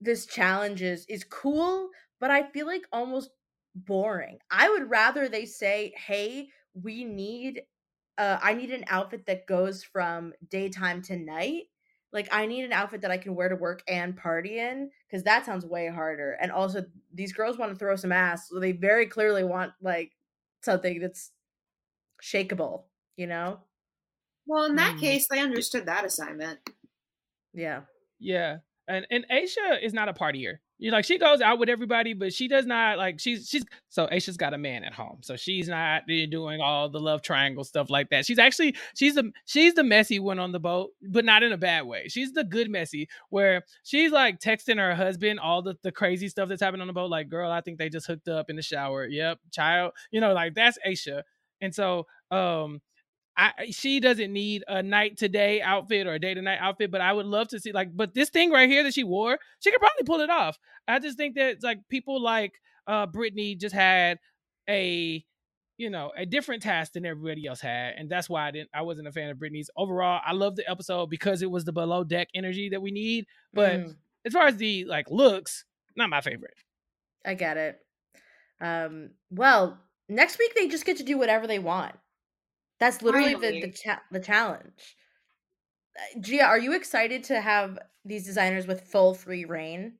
this challenge is is cool, but I feel like almost boring. I would rather they say, "Hey, we need uh I need an outfit that goes from daytime to night." Like I need an outfit that I can wear to work and party in cuz that sounds way harder. And also these girls want to throw some ass, so they very clearly want like something that's shakeable, you know? Well, in that Mm. case, they understood that assignment. Yeah. Yeah. And and Aesha is not a partier. You like she goes out with everybody, but she does not like she's she's so Aesha's got a man at home. So she's not eh, doing all the love triangle stuff like that. She's actually she's the she's the messy one on the boat, but not in a bad way. She's the good messy where she's like texting her husband all the, the crazy stuff that's happening on the boat. Like, girl, I think they just hooked up in the shower. Yep, child. You know, like that's Aesha. And so um I she doesn't need a night to day outfit or a day to night outfit, but I would love to see like, but this thing right here that she wore, she could probably pull it off. I just think that like people like uh Brittany just had a you know a different task than everybody else had, and that's why I didn't I wasn't a fan of Brittany's. Overall, I love the episode because it was the below deck energy that we need. But Mm, as far as the like looks, not my favorite. I get it. Um well, next week they just get to do whatever they want. That's literally the the, cha- the challenge. Uh, Gia, are you excited to have these designers with full free reign?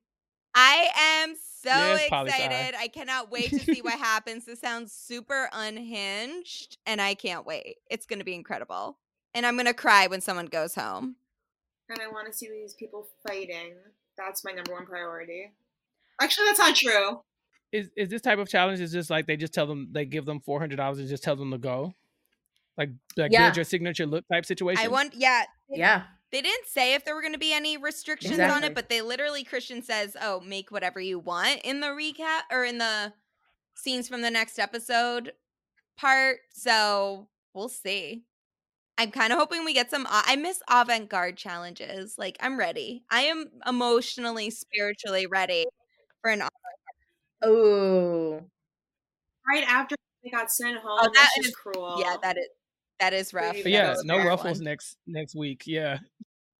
I am so Yes, excited. I cannot wait to see what [laughs] happens. This sounds super unhinged, and I can't wait. It's going to be incredible. And I'm going to cry when someone goes home. And I want to see these people fighting. That's my number one priority. Actually, that's not true. Is is this type of challenge is just like they just tell them they give them four hundred dollars and just tell them to go, like like Yeah. build your signature look type situation. I want, yeah. Yeah. They didn't say if there were going to be any restrictions on it, but they literally, Christian says, oh, make whatever you want in the recap or in the scenes from the next episode part. So we'll see. I'm kind of hoping we get some. I miss avant garde challenges. Like, I'm ready. I am emotionally, spiritually ready for an. Oh. Right after they got sent oh, home, that that's cruel. Yeah, that is that is rough. But But That yeah, is no ruffles one. next next week. Yeah.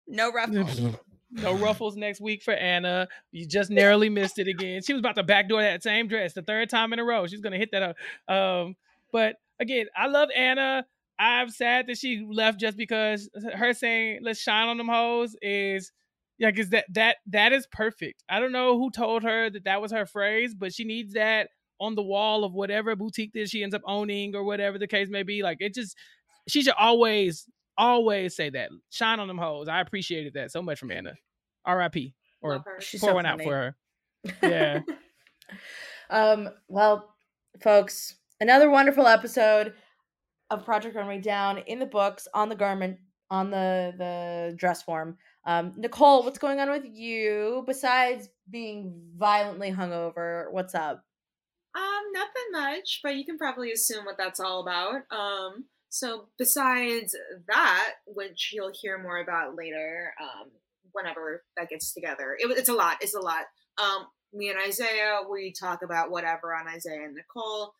No ruffles. [laughs] no ruffles next week for Anna. You just [laughs] narrowly missed it again. She was about to backdoor that same dress the third time in a row. She's gonna hit that up. Um, but again, I love Anna. I'm sad that she left just because her saying "Let's shine on them hoes" is like is that that that is perfect. I don't know who told her that that was her phrase, but she needs that on the wall of whatever boutique that she ends up owning or whatever the case may be. Like it just she should always always say that. Shine on them hoes. I appreciated that so much from Anna. R.I.P. Or She's pour so one out for her. [laughs] Yeah. um, well, folks, another wonderful episode of Project Runway Down in the books on the garment on the the dress form. Um, Nicole, what's going on with you besides being violently hungover? What's up? Um, nothing much, but you can probably assume what that's all about. Um, so besides that, which you'll hear more about later, um, whenever that gets together, it, it's a lot. It's a lot. Um, me and Isaiah, we talk about whatever on Isaiah and Nicole.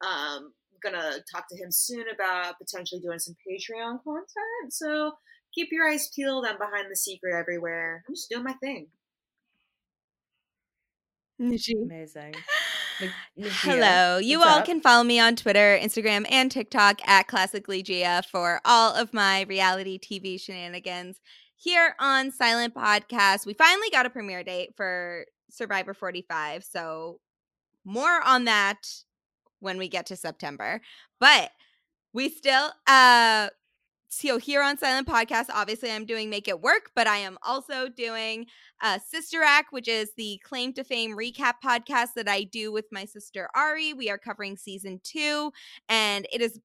Um, gonna talk to him soon about potentially doing some Patreon content. So keep your eyes peeled. I'm behind the secret everywhere. I'm just doing my thing. Amazing. Hello. You what's all up? can follow me on Twitter, Instagram, and TikTok at Classically Gia for all of my reality TV shenanigans here on Silent Podcast. We finally got a premiere date for Survivor 45, so more on that when we get to September. But we still uh so here on Silent Podcast, obviously I'm doing Make It Work, but I am also doing uh, Sister Act, which is the Claim to Fame recap podcast that I do with my sister Ari. We are covering season two, and it has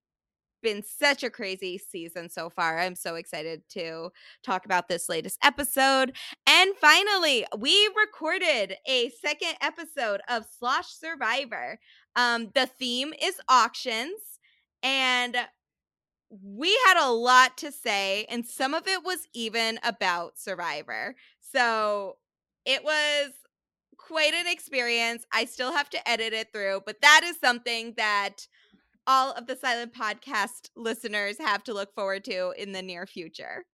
been such a crazy season so far. I'm so excited to talk about this latest episode. And finally, we recorded a second episode of Slosh Survivor. Um, the theme is auctions, and we had a lot to say, and some of it was even about Survivor. So it was quite an experience. I still have to edit it through, but that is something that all of the Silent Podcast listeners have to look forward to in the near future.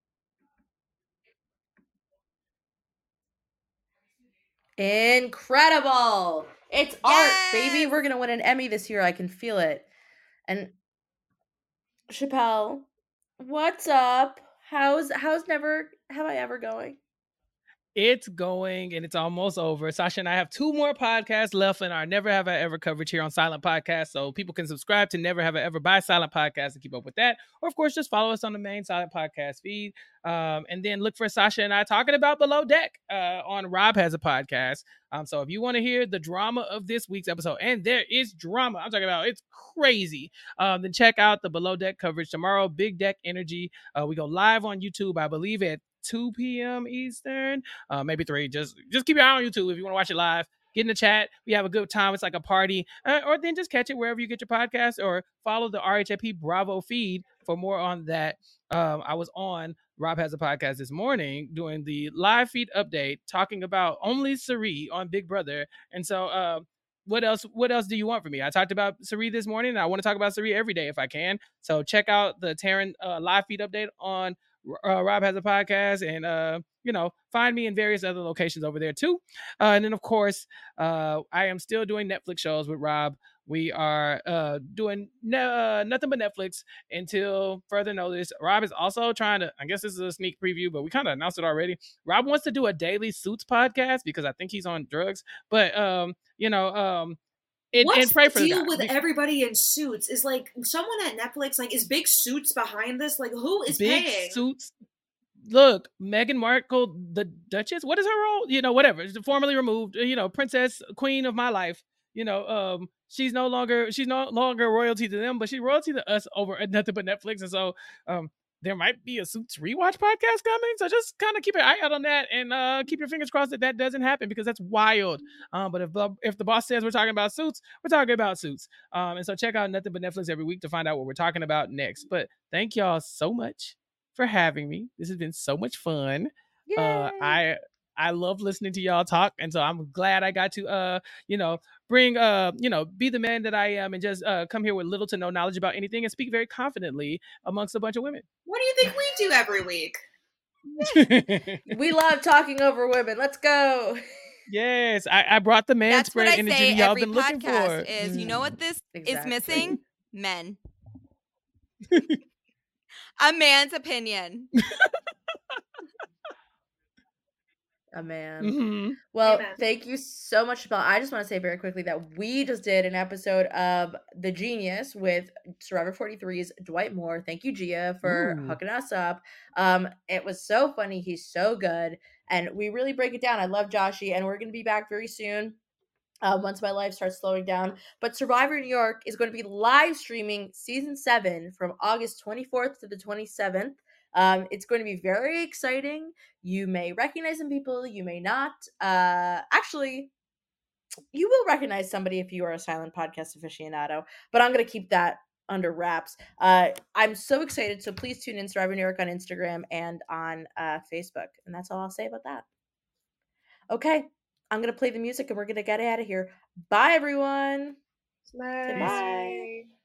Incredible. It's Yay! art, baby. We're going to win an Emmy this year. I can feel it. And Chappell, what's up? How's how's never have I ever going? It's going and it's almost over. Sasha and I have two more podcasts left in our Never Have I Ever coverage here on Silent Podcast. So people can subscribe to Never Have I Ever by Silent Podcast to keep up with that. Or, of course, just follow us on the main Silent Podcast feed. Um, and then look for Sasha and I talking about Below Deck uh, on Rob Has a Podcast. Um, so if you want to hear the drama of this week's episode, and there is drama, I'm talking about it's crazy, um, then check out the Below Deck coverage tomorrow. Big Deck Energy. Uh, we go live on YouTube, I believe, at 2 p.m. Eastern, uh, maybe three. Just just keep your eye on YouTube if you want to watch it live. Get in the chat. We have a good time. It's like a party, uh, or then just catch it wherever you get your podcast, or follow the RHAP Bravo feed for more on that. Um, I was on Rob has a podcast this morning doing the live feed update, talking about only Cirie on Big Brother, and so. Uh, what else what else do you want from me? I talked about Cirie this morning, and I want to talk about Cirie every day if I can. So check out the Taryn uh, live feed update on uh, Rob has a podcast, and uh, you know, find me in various other locations over there too. Uh, and then, of course, uh, I am still doing Netflix shows with Rob. We are uh, doing ne- uh, nothing but Netflix until further notice. Rob is also trying to. I guess this is a sneak preview, but we kind of announced it already. Rob wants to do a daily Suits podcast because I think he's on drugs. But um, you know, um, and, What's and pray the for the deal with everybody in suits? Is like someone at Netflix like is Big Suits behind this? Like who is big paying? suits. Look, Meghan Markle, the Duchess. What is her role? You know, whatever. She's formerly removed. You know, Princess, Queen of my life. You know, um, she's no longer she's no longer royalty to them, but she's royalty to us over at nothing but Netflix. And so, um, there might be a Suits rewatch podcast coming. So just kind of keep an eye out on that and uh, keep your fingers crossed that that doesn't happen because that's wild. Um, but if the if the boss says we're talking about Suits, we're talking about Suits. Um, and so check out nothing but Netflix every week to find out what we're talking about next. But thank y'all so much for having me. This has been so much fun. Uh, I I love listening to y'all talk, and so I'm glad I got to uh you know bring uh you know be the man that I am and just uh come here with little to no knowledge about anything and speak very confidently amongst a bunch of women. What do you think we do every week? [laughs] we love talking over women. Let's go. yes, I, I brought the man That's what spread I energy say y'all every been looking podcast for. is, you know Mm. what this Exactly. is missing? Men. [laughs] A man's opinion. [laughs] A man. Mhm. Well, Amen. thank you so much, Belle. I just want to say very quickly that we just did an episode of The Genius with Survivor 43's Dwight Moore. Thank you, Gia, for Ooh. hooking us up. Um, it was so funny. He's so good. And we really break it down. I love Joshy, and we're going to be back very soon. Uh, once my life starts slowing down. But Survivor New York is going to be live streaming season seven from August 24th to the 27th. Um, it's going to be very exciting. You may recognize some people, you may not. Uh, actually, you will recognize somebody if you are a silent podcast aficionado, but I'm going to keep that under wraps. Uh, I'm so excited. So please tune in Survivor New York on Instagram and on uh, Facebook. And that's all I'll say about that. Okay, I'm going to play the music and we're going to get out of here. Bye, everyone. Say bye.